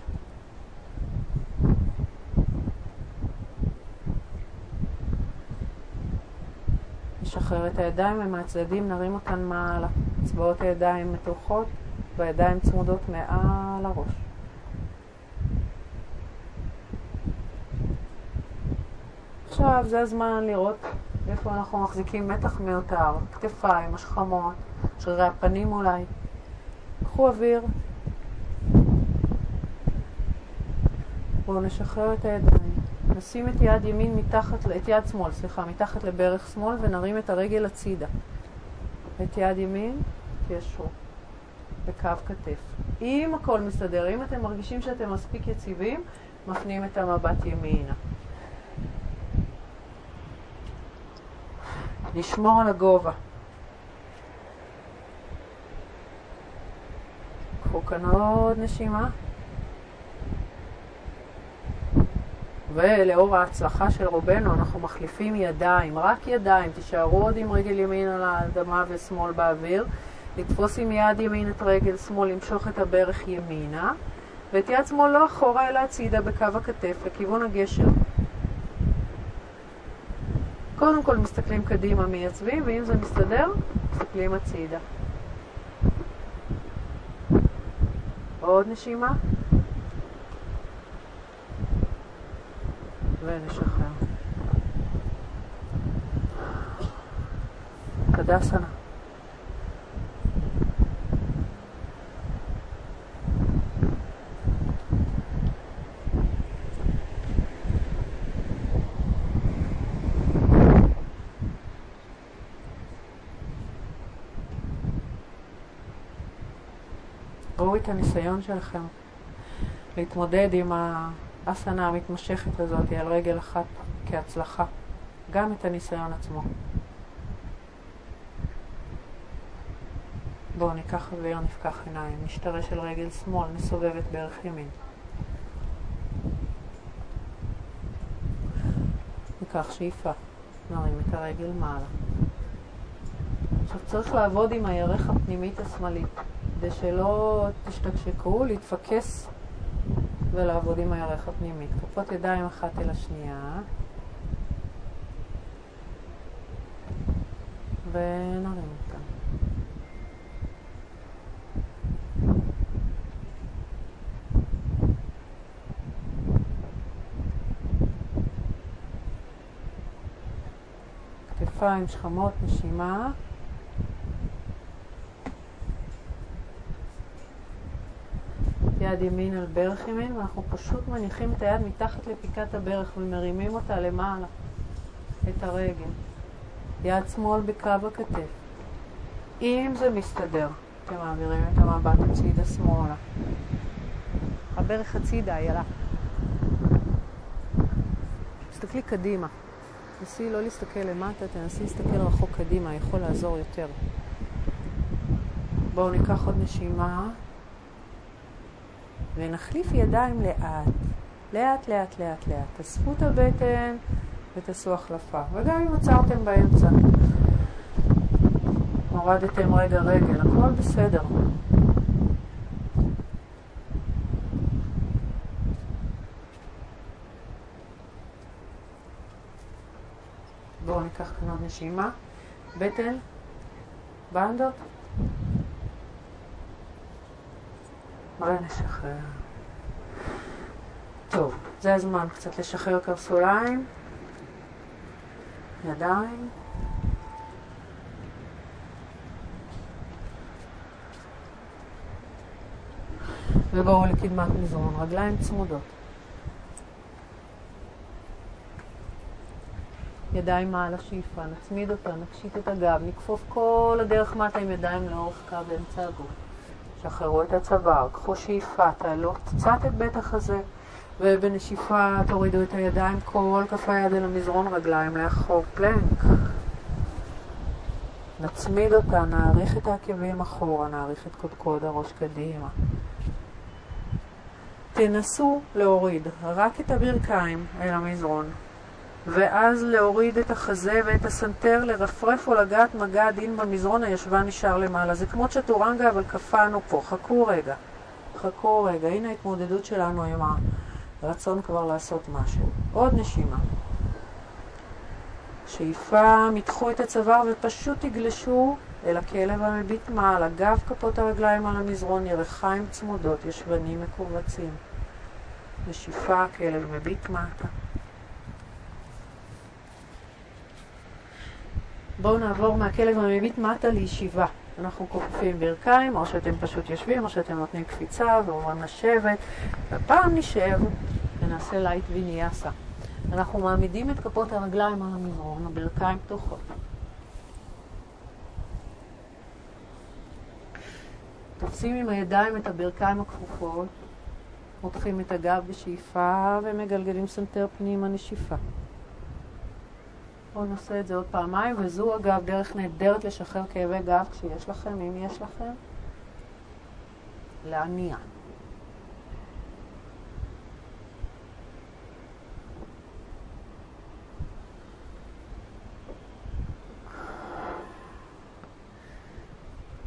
נשחרר את הידיים ומהצדדים נרים אותן מעלה. אצבעות הידיים מתוחות והידיים צמודות מעל הראש. עכשיו זה הזמן לראות איפה אנחנו מחזיקים מתח מיותר, כתפיים, השכמות, שרירי הפנים אולי. קחו אוויר. בואו נשחרר את הידיים. נשים את יד ימין מתחת, את יד שמאל, סליחה, מתחת לברך שמאל ונרים את הרגל הצידה. את יד ימין, תיישרו. בקו כתף. אם הכל מסתדר, אם אתם מרגישים שאתם מספיק יציבים, מפנים את המבט ימינה. לשמור על הגובה. קחו כאן עוד נשימה. ולאור ההצלחה של רובנו אנחנו מחליפים ידיים, רק ידיים, תישארו עוד עם רגל ימין על האדמה ושמאל באוויר, לתפוס עם יד ימין את רגל שמאל, למשוך את הברך ימינה, ואת יד שמאל לא אחורה אלא הצידה בקו הכתף לכיוון הגשר. קודם כל מסתכלים קדימה, מייצבים, ואם זה מסתדר, מסתכלים הצידה. עוד נשימה. ונשחרר. תדסנה. את הניסיון שלכם להתמודד עם האסנה המתמשכת הזאת על רגל אחת כהצלחה, גם את הניסיון עצמו. בואו ניקח אוויר, נפקח עיניים, נשתרש על רגל שמאל, נסובב את ברך ימין. ניקח שאיפה, נרים את הרגל מעלה. עכשיו צריך לעבוד עם הירך הפנימית השמאלית. כדי שלא תשתקשקו, להתפקס ולעבוד עם הירך הפנימית. כפות ידיים אחת אל השנייה. ונרים אותה. כתפיים, שכמות, נשימה. יד ימין על ברך ימין, ואנחנו פשוט מניחים את היד מתחת לפיקת הברך ומרימים אותה למעלה, את הרגל. יד שמאל בקו הכתף. אם זה מסתדר, אתם מעבירים את המבט הצידה שמאלה. הברך הצידה, יאללה. תסתכלי קדימה. תנסי לא להסתכל למטה, תנסי להסתכל רחוק קדימה, יכול לעזור יותר. בואו ניקח עוד נשימה. ונחליף ידיים לאט. לאט, לאט, לאט, לאט. תאספו את הבטן ותעשו החלפה. וגם אם עצרתם באמצע, הורדתם רגע רגל, הכל בסדר. בואו ניקח כאן עוד נשימה. בטן, בנדות. ונשחרר. טוב, זה הזמן קצת לשחרר קרסוליים, ידיים. ובואו לקדמת מזרון, רגליים צמודות. ידיים מעל השאיפה, נצמיד אותה, נקשיט את הגב, נכפוף כל הדרך מטה עם ידיים לאורך קו באמצע הגוף. שחררו את הצוואר, קחו שאיפה, תעלו קצת את בית החזה, ובנשיפה תורידו את הידיים, כל כף היד אל המזרון רגליים לאחור, פלנק. נצמיד אותה, נעריך את העקבים אחורה, נעריך את קודקוד הראש קדימה. תנסו להוריד רק את הברכיים אל המזרון. ואז להוריד את החזה ואת הסנטר, לרפרף או לגעת מגע עדין במזרון, הישבן נשאר למעלה. זה כמו צ'טורנגה, אבל קפאנו פה. חכו רגע. חכו רגע. הנה ההתמודדות שלנו עם הרצון כבר לעשות משהו. עוד נשימה. שאיפה, מתחו את הצוואר ופשוט תגלשו אל הכלב המביט מעלה. גב כפות הרגליים על המזרון, ירחיים צמודות, ישבנים מכווצים. נשיפה, כלב מביט מטה. בואו נעבור מהכלב המביט מטה לישיבה. אנחנו כופפים ברכיים, או שאתם פשוט יושבים, או שאתם נותנים קפיצה ועוברים לשבת, ופעם נשב ונעשה light ויניאסה. אנחנו מעמידים את כפות הרגליים על המזרון, הברכיים פתוחות. תופסים עם הידיים את הברכיים הכפופות, מותחים את הגב בשאיפה ומגלגלים סנטר פנימה נשיפה. בואו נעשה את זה עוד פעמיים, וזו אגב דרך נהדרת לשחרר כאבי גב כשיש לכם, אם יש לכם, להניע.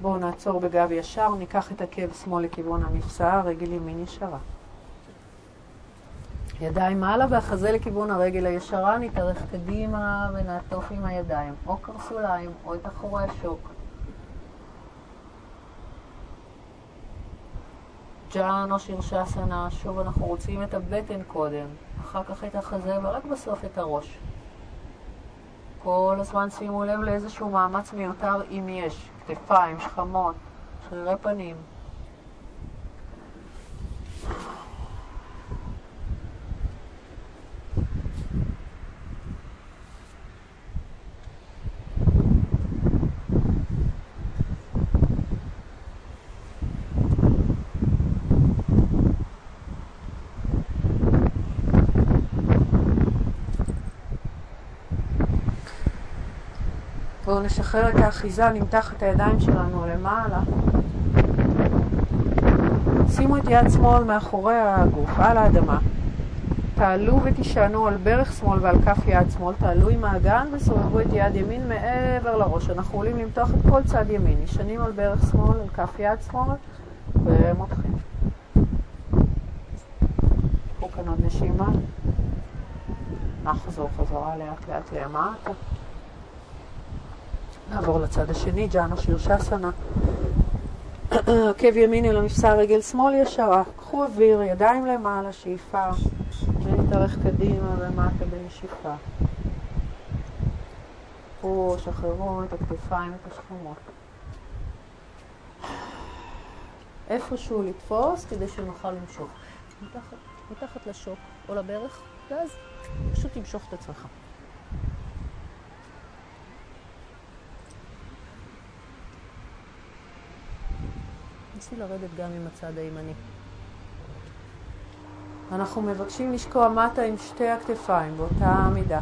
בואו נעצור בגב ישר, ניקח את עקב שמאל לכיוון המפסע, רגל ימין ישרה. ידיים מעלה והחזה לכיוון הרגל הישרה, נתארך קדימה ונעטוף עם הידיים, או קרסוליים או את אחורי השוק. ג'אן או שרשסנה, שוב אנחנו רוצים את הבטן קודם, אחר כך את החזה ורק בסוף את הראש. כל הזמן שימו לב לאיזשהו מאמץ מיותר אם יש, כתפיים, שכמות, שרירי פנים. נשחרר את האחיזה, נמתח את הידיים שלנו למעלה. שימו את יד שמאל מאחורי הגוף, על האדמה. תעלו ותישענו על ברך שמאל ועל כף יד שמאל, תעלו עם האגן וסובבו את יד ימין מעבר לראש. אנחנו עולים למתוח את כל צד ימין, נשענים על ברך שמאל, על כף יד שמאל ומותחים. קחו כאן עוד נשימה. נחזור חזרה לאט לאט למטה. נעבור לצד השני, ג'אנה שירשסנה. עקב ימין אל המפסע, רגל שמאל ישרה. קחו אוויר, ידיים למעלה, שאיפה, ונתארך קדימה ומטה בנשיפה. קחו, שחררו את הכתפיים, את השכמות. איפשהו לתפוס כדי שנוכל למשוך. מתחת, מתחת לשוק או לברך, ואז פשוט תמשוך את עצמך. נסי לרדת גם עם הצד הימני. אנחנו מבקשים לשקוע מטה עם שתי הכתפיים באותה עמידה.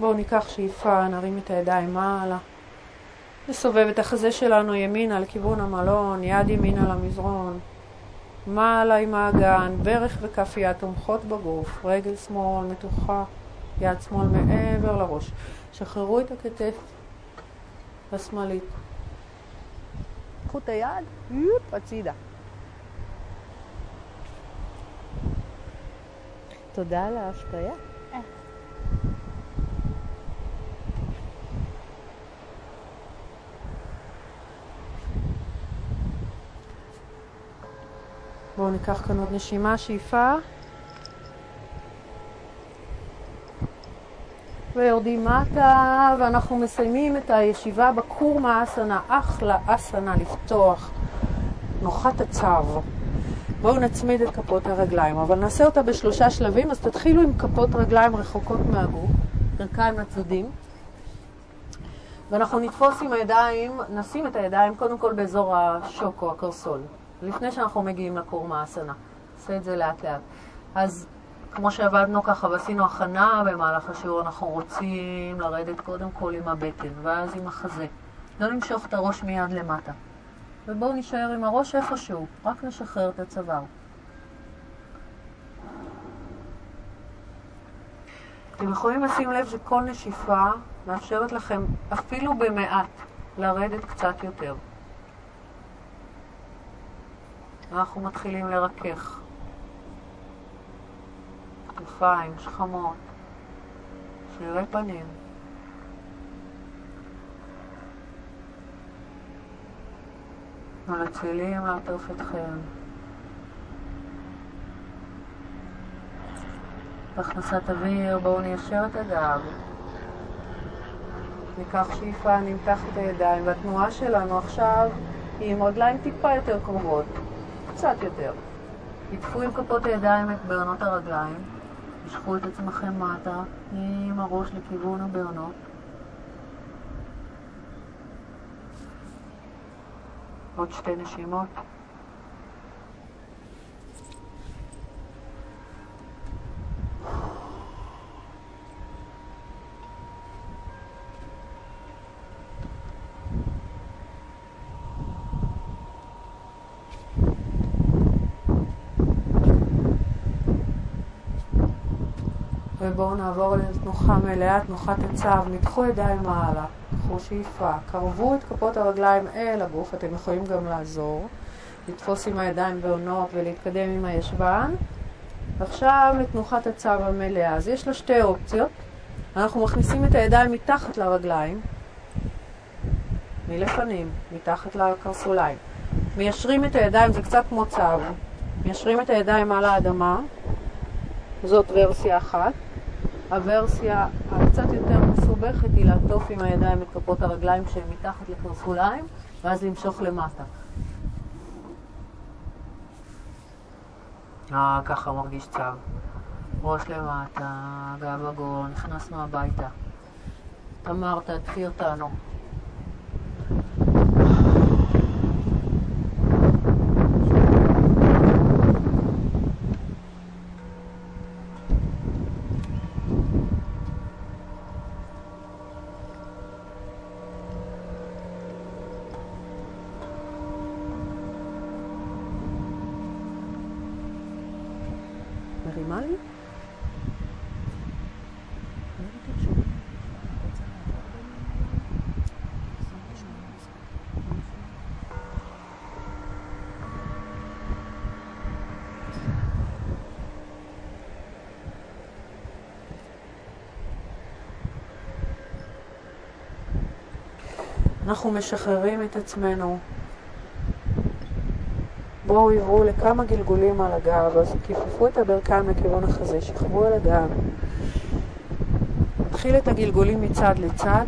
בואו ניקח שאיפה, נרים את הידיים מעלה. נסובב את החזה שלנו ימינה לכיוון המלון, יד ימין על המזרון. מעלה עם האגן, ברך וכף יד תומכות בגוף, רגל שמאל מתוחה, יד שמאל מעבר לראש. שחררו את הכתף השמאלית. קחו את היד, יופ, הצידה. תודה על ההשקיה. בואו ניקח כאן עוד נשימה, שאיפה. ויורדים מטה, ואנחנו מסיימים את הישיבה בקורמה אסנה, אחלה אסנה לפתוח, נוחת הצו. בואו נצמיד את כפות הרגליים, אבל נעשה אותה בשלושה שלבים, אז תתחילו עם כפות רגליים רחוקות מהגוף, ברכיים לצדדים, ואנחנו נתפוס עם הידיים, נשים את הידיים קודם כל באזור השוק או הקרסול. לפני שאנחנו מגיעים לקורמה אסנה. נעשה את זה לאט לאט. אז כמו שעבדנו ככה ועשינו הכנה במהלך השיעור, אנחנו רוצים לרדת קודם כל עם הבטן, ואז עם החזה. לא למשוך את הראש מיד למטה. ובואו נשאר עם הראש איפשהו, רק נשחרר את הצוואר. אתם יכולים לשים לב שכל נשיפה מאפשרת לכם אפילו במעט לרדת קצת יותר. אנחנו מתחילים לרכך. כתפיים, שכמות, שרירי פנים. מנצלים לעטוף אתכם. בהכנסת אוויר, בואו ניישר את הגב. ניקח שאיפה, נמתח את הידיים, והתנועה שלנו עכשיו היא עם עוד ליים טיפה יותר קרובות. קצת יותר. עטפו עם כפות הידיים את בעונות הרגליים, משכו את עצמכם מטה עם הראש לכיוון הבעונות. עוד שתי נשימות. ובואו נעבור לתנוחה מלאה, תנוחת הצו, נדחו ידיים מעלה, קחו שאיפה, קרבו את כפות הרגליים אל הגוף, אתם יכולים גם לעזור, לתפוס עם הידיים בעונות ולהתקדם עם הישבן. עכשיו לתנוחת הצו המלאה, אז יש לה שתי אופציות, אנחנו מכניסים את הידיים מתחת לרגליים, מלפנים, מתחת לקרסוליים, מיישרים את הידיים, זה קצת כמו צו, מיישרים את הידיים על האדמה, זאת ורסיה אחת. הוורסיה הקצת יותר מסובכת היא לעטוף עם הידיים את כפות הרגליים שהן מתחת לקרסוליים ואז למשוך למטה. אה, ככה מרגיש צו. ראש למטה, גב עגול, נכנסנו הביתה. תמר, תעטפי אותנו. מרימה לי? אנחנו משחררים את עצמנו. בואו עברו לכמה גלגולים על הגב, אז כיפפו את הברכיים לכיוון החזה, שכבו על הגב. נתחיל את הגלגולים מצד לצד.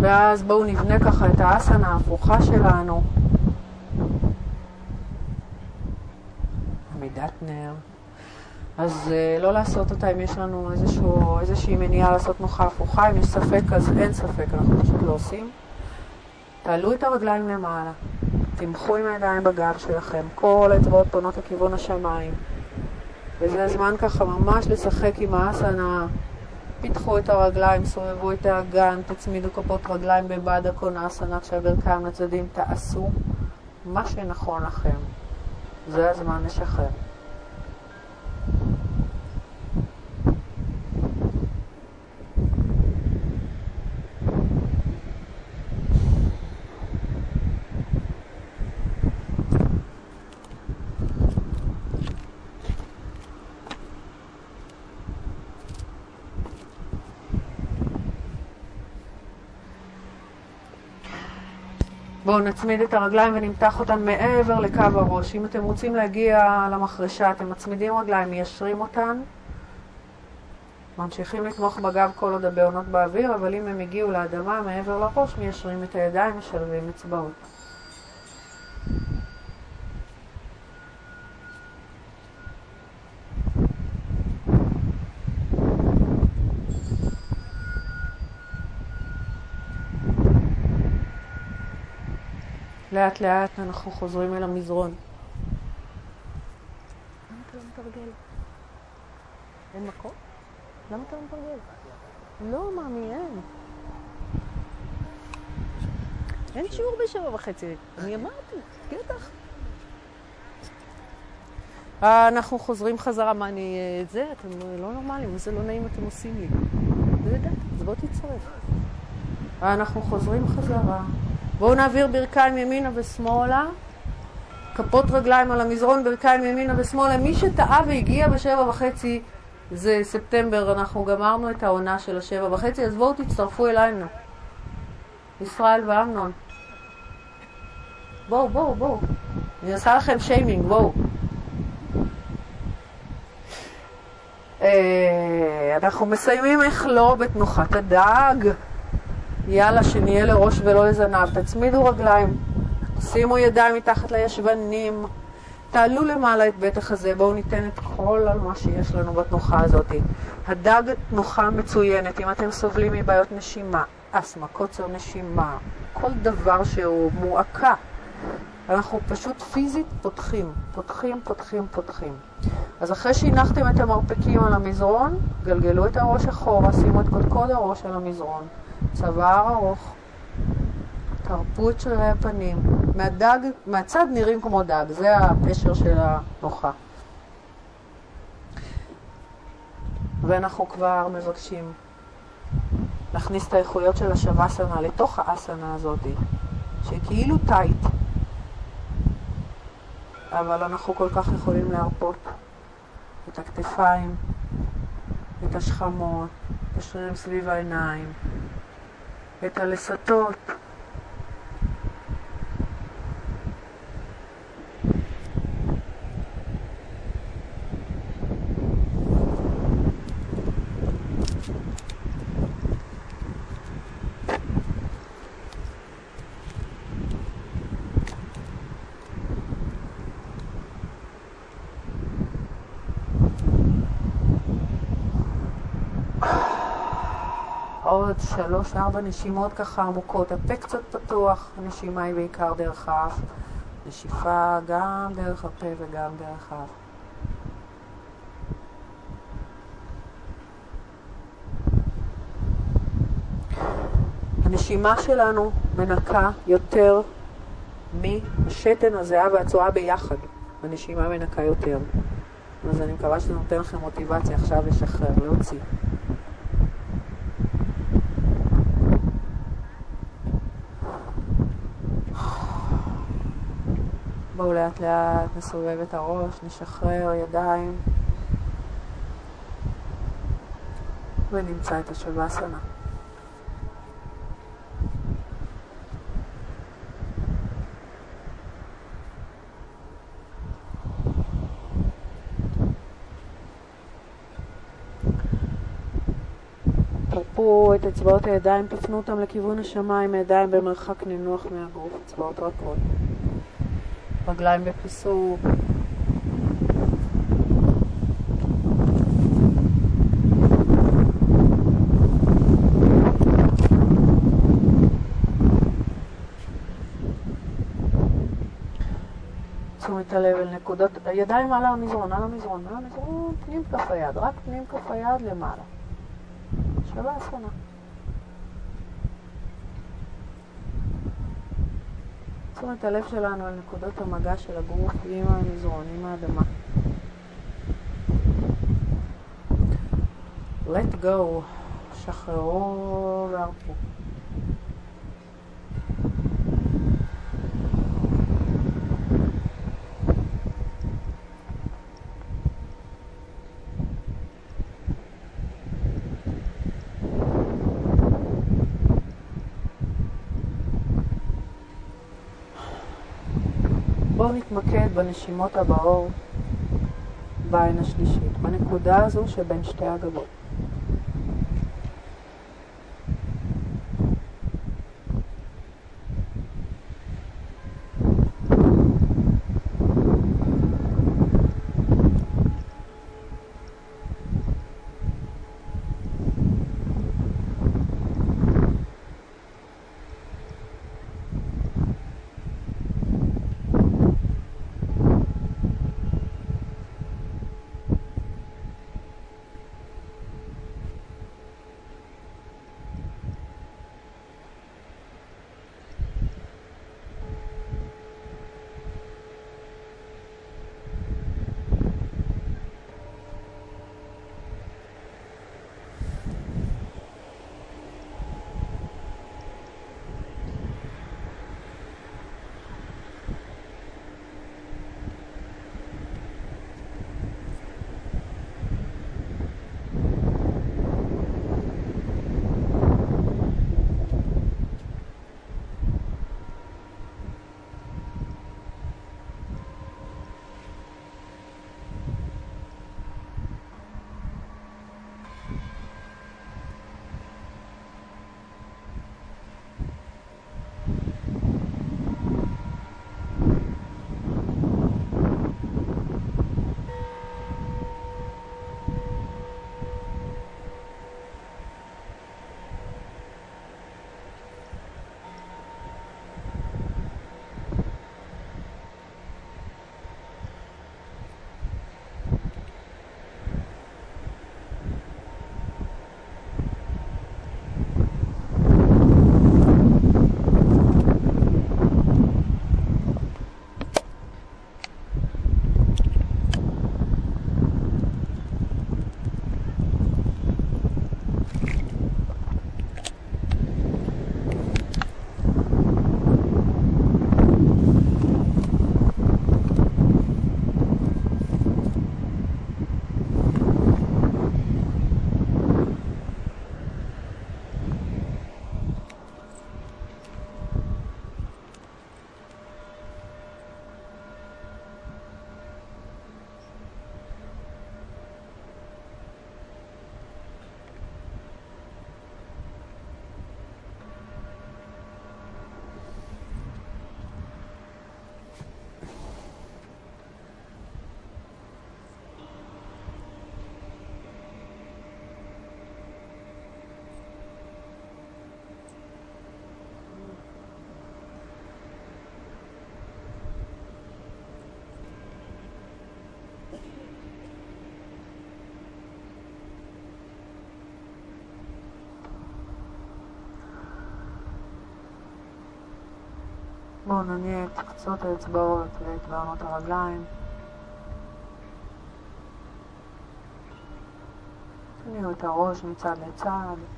ואז בואו נבנה ככה את האסנה ההפוכה שלנו. עמידת נר. אז uh, לא לעשות אותה אם יש לנו איזשהו, איזושהי מניעה לעשות תנוחה הפוכה, אם יש ספק אז אין ספק, אנחנו פשוט לא עושים. תעלו את הרגליים למעלה, תמכו עם הידיים בגב שלכם, כל האצבעות פונות לכיוון השמיים. וזה הזמן ככה ממש לשחק עם האסנה, פיתחו את הרגליים, סובבו את האגן, תצמידו כפות רגליים בבד הקונאסנה כשהברכיים לצדדים, תעשו מה שנכון לכם. זה הזמן לשחרר. בואו נצמיד את הרגליים ונמתח אותן מעבר לקו הראש. אם אתם רוצים להגיע למחרשה, אתם מצמידים רגליים, מיישרים אותן. ממשיכים לתמוך בגב כל עוד הבעונות באוויר, אבל אם הם הגיעו לאדמה מעבר לראש, מיישרים את הידיים, משלבים אצבעות. לאט לאט אנחנו חוזרים אל המזרון. למה אתה לא מתרגל? אין מקום? למה אתה לא מתרגל? לא, מאמי, אין. אין שיעור בשבע וחצי. אני אמרתי, בטח. אנחנו חוזרים חזרה, מה אני... זה, אתם לא נורמלים, זה לא נעים אתם עושים לי. לא יודעת, אז בוא תצטרף. אנחנו חוזרים חזרה. בואו נעביר ברכיים ימינה ושמאלה, כפות רגליים על המזרון, ברכיים ימינה ושמאלה. מי שטעה והגיע בשבע וחצי, זה ספטמבר, אנחנו גמרנו את העונה של השבע וחצי, אז בואו תצטרפו אלינו. ישראל ואמנון. בואו, בואו, בואו. אני עושה לכם שיימינג, בואו. אה, אנחנו מסיימים איך לא בתנוחת הדג. יאללה, שנהיה לראש ולא לזנב. תצמידו רגליים, שימו ידיים מתחת לישבנים, תעלו למעלה את בית החזה, בואו ניתן את כל מה שיש לנו בתנוחה הזאת. הדג תנוחה מצוינת, אם אתם סובלים מבעיות נשימה, אסתמה, קוצר נשימה, כל דבר שהוא מועקה. אנחנו פשוט פיזית פותחים, פותחים, פותחים, פותחים. אז אחרי שהנחתם את המרפקים על המזרון, גלגלו את הראש אחורה, שימו את קודקוד הראש על המזרון. צוואר ארוך, את שרירי הפנים. מהדג, מהצד נראים כמו דג, זה הפשר של הנוחה. ואנחנו כבר מבקשים להכניס את האיכויות של השוואסנה לתוך האסנה הזאת, שכאילו טייט, אבל אנחנו כל כך יכולים להרפות את הכתפיים, את השכמות, את השרירים סביב העיניים, את הלסתות. עוד שלוש-ארבע נשימות ככה עמוקות, הפה קצת פתוח, הנשימה היא בעיקר דרך האף, נשיפה גם דרך הפה וגם דרך האף. הנשימה שלנו מנקה יותר מהשתן, הזיעה והצואה ביחד. הנשימה מנקה יותר. אז אני מקווה שזה נותן לכם מוטיבציה עכשיו לשחרר, להוציא. לאט לאט נסובב את הראש, נשחרר ידיים ונמצא את השוואסנה. תרפו את אצבעות הידיים, תפנו אותם לכיוון השמיים, הידיים במרחק נינוח מהגוף, אצבעות רכות. רגליים בפיסוק. תשומת הלב אל נקודות, הידיים על המזרון, על המזרון, על המזרון, פנים כף היד, רק פנים כף היד למעלה. שווה אסונה. תשומת הלב שלנו על נקודות המגע של הגוף עם המזרון, עם האדמה. let go, שחררו והרפו. בואו נתמקד בנשימות הבאות בעין השלישית, בנקודה הזו שבין שתי הגבות. בואו נניע את קצות האצבעות ואת בעונות הרגליים. תניעו את הראש מצד לצד.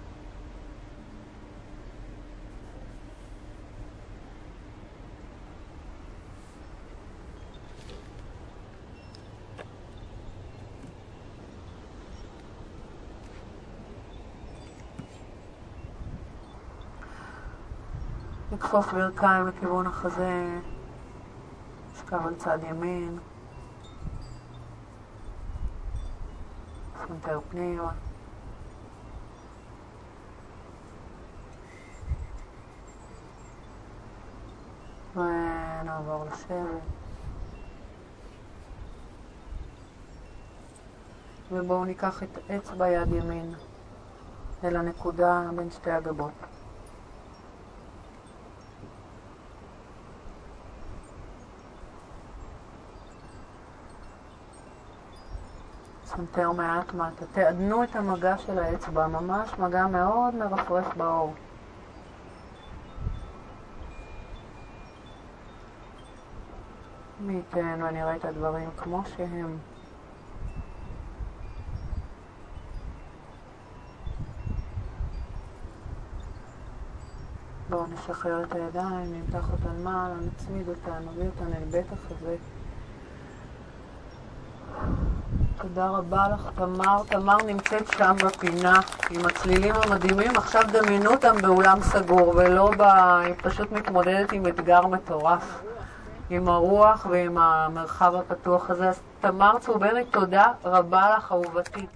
לכפוף ברכיים לכיוון החזה, לשכב על צד ימין, סמטר פנימה. ונעבור לשבת. ובואו ניקח את אצבע יד ימין אל הנקודה בין שתי הגבות. סנטר מעט מטה. תעדנו את המגע של האצבע, ממש מגע מאוד מרפרף בעור. מי ייתן ונראה את הדברים כמו שהם. בואו נשחרר את הידיים, נמתח אותן מעלה, נצמיד אותן, נביא אותן אל בית החזה. תודה רבה לך, תמר. תמר נמצאת שם בפינה עם הצלילים המדהימים. עכשיו דמיינו אותם באולם סגור, ולא ב... היא פשוט מתמודדת עם אתגר מטורף. עם הרוח ועם המרחב הפתוח הזה. אז תמר צוברי, תודה רבה לך, אהובתי.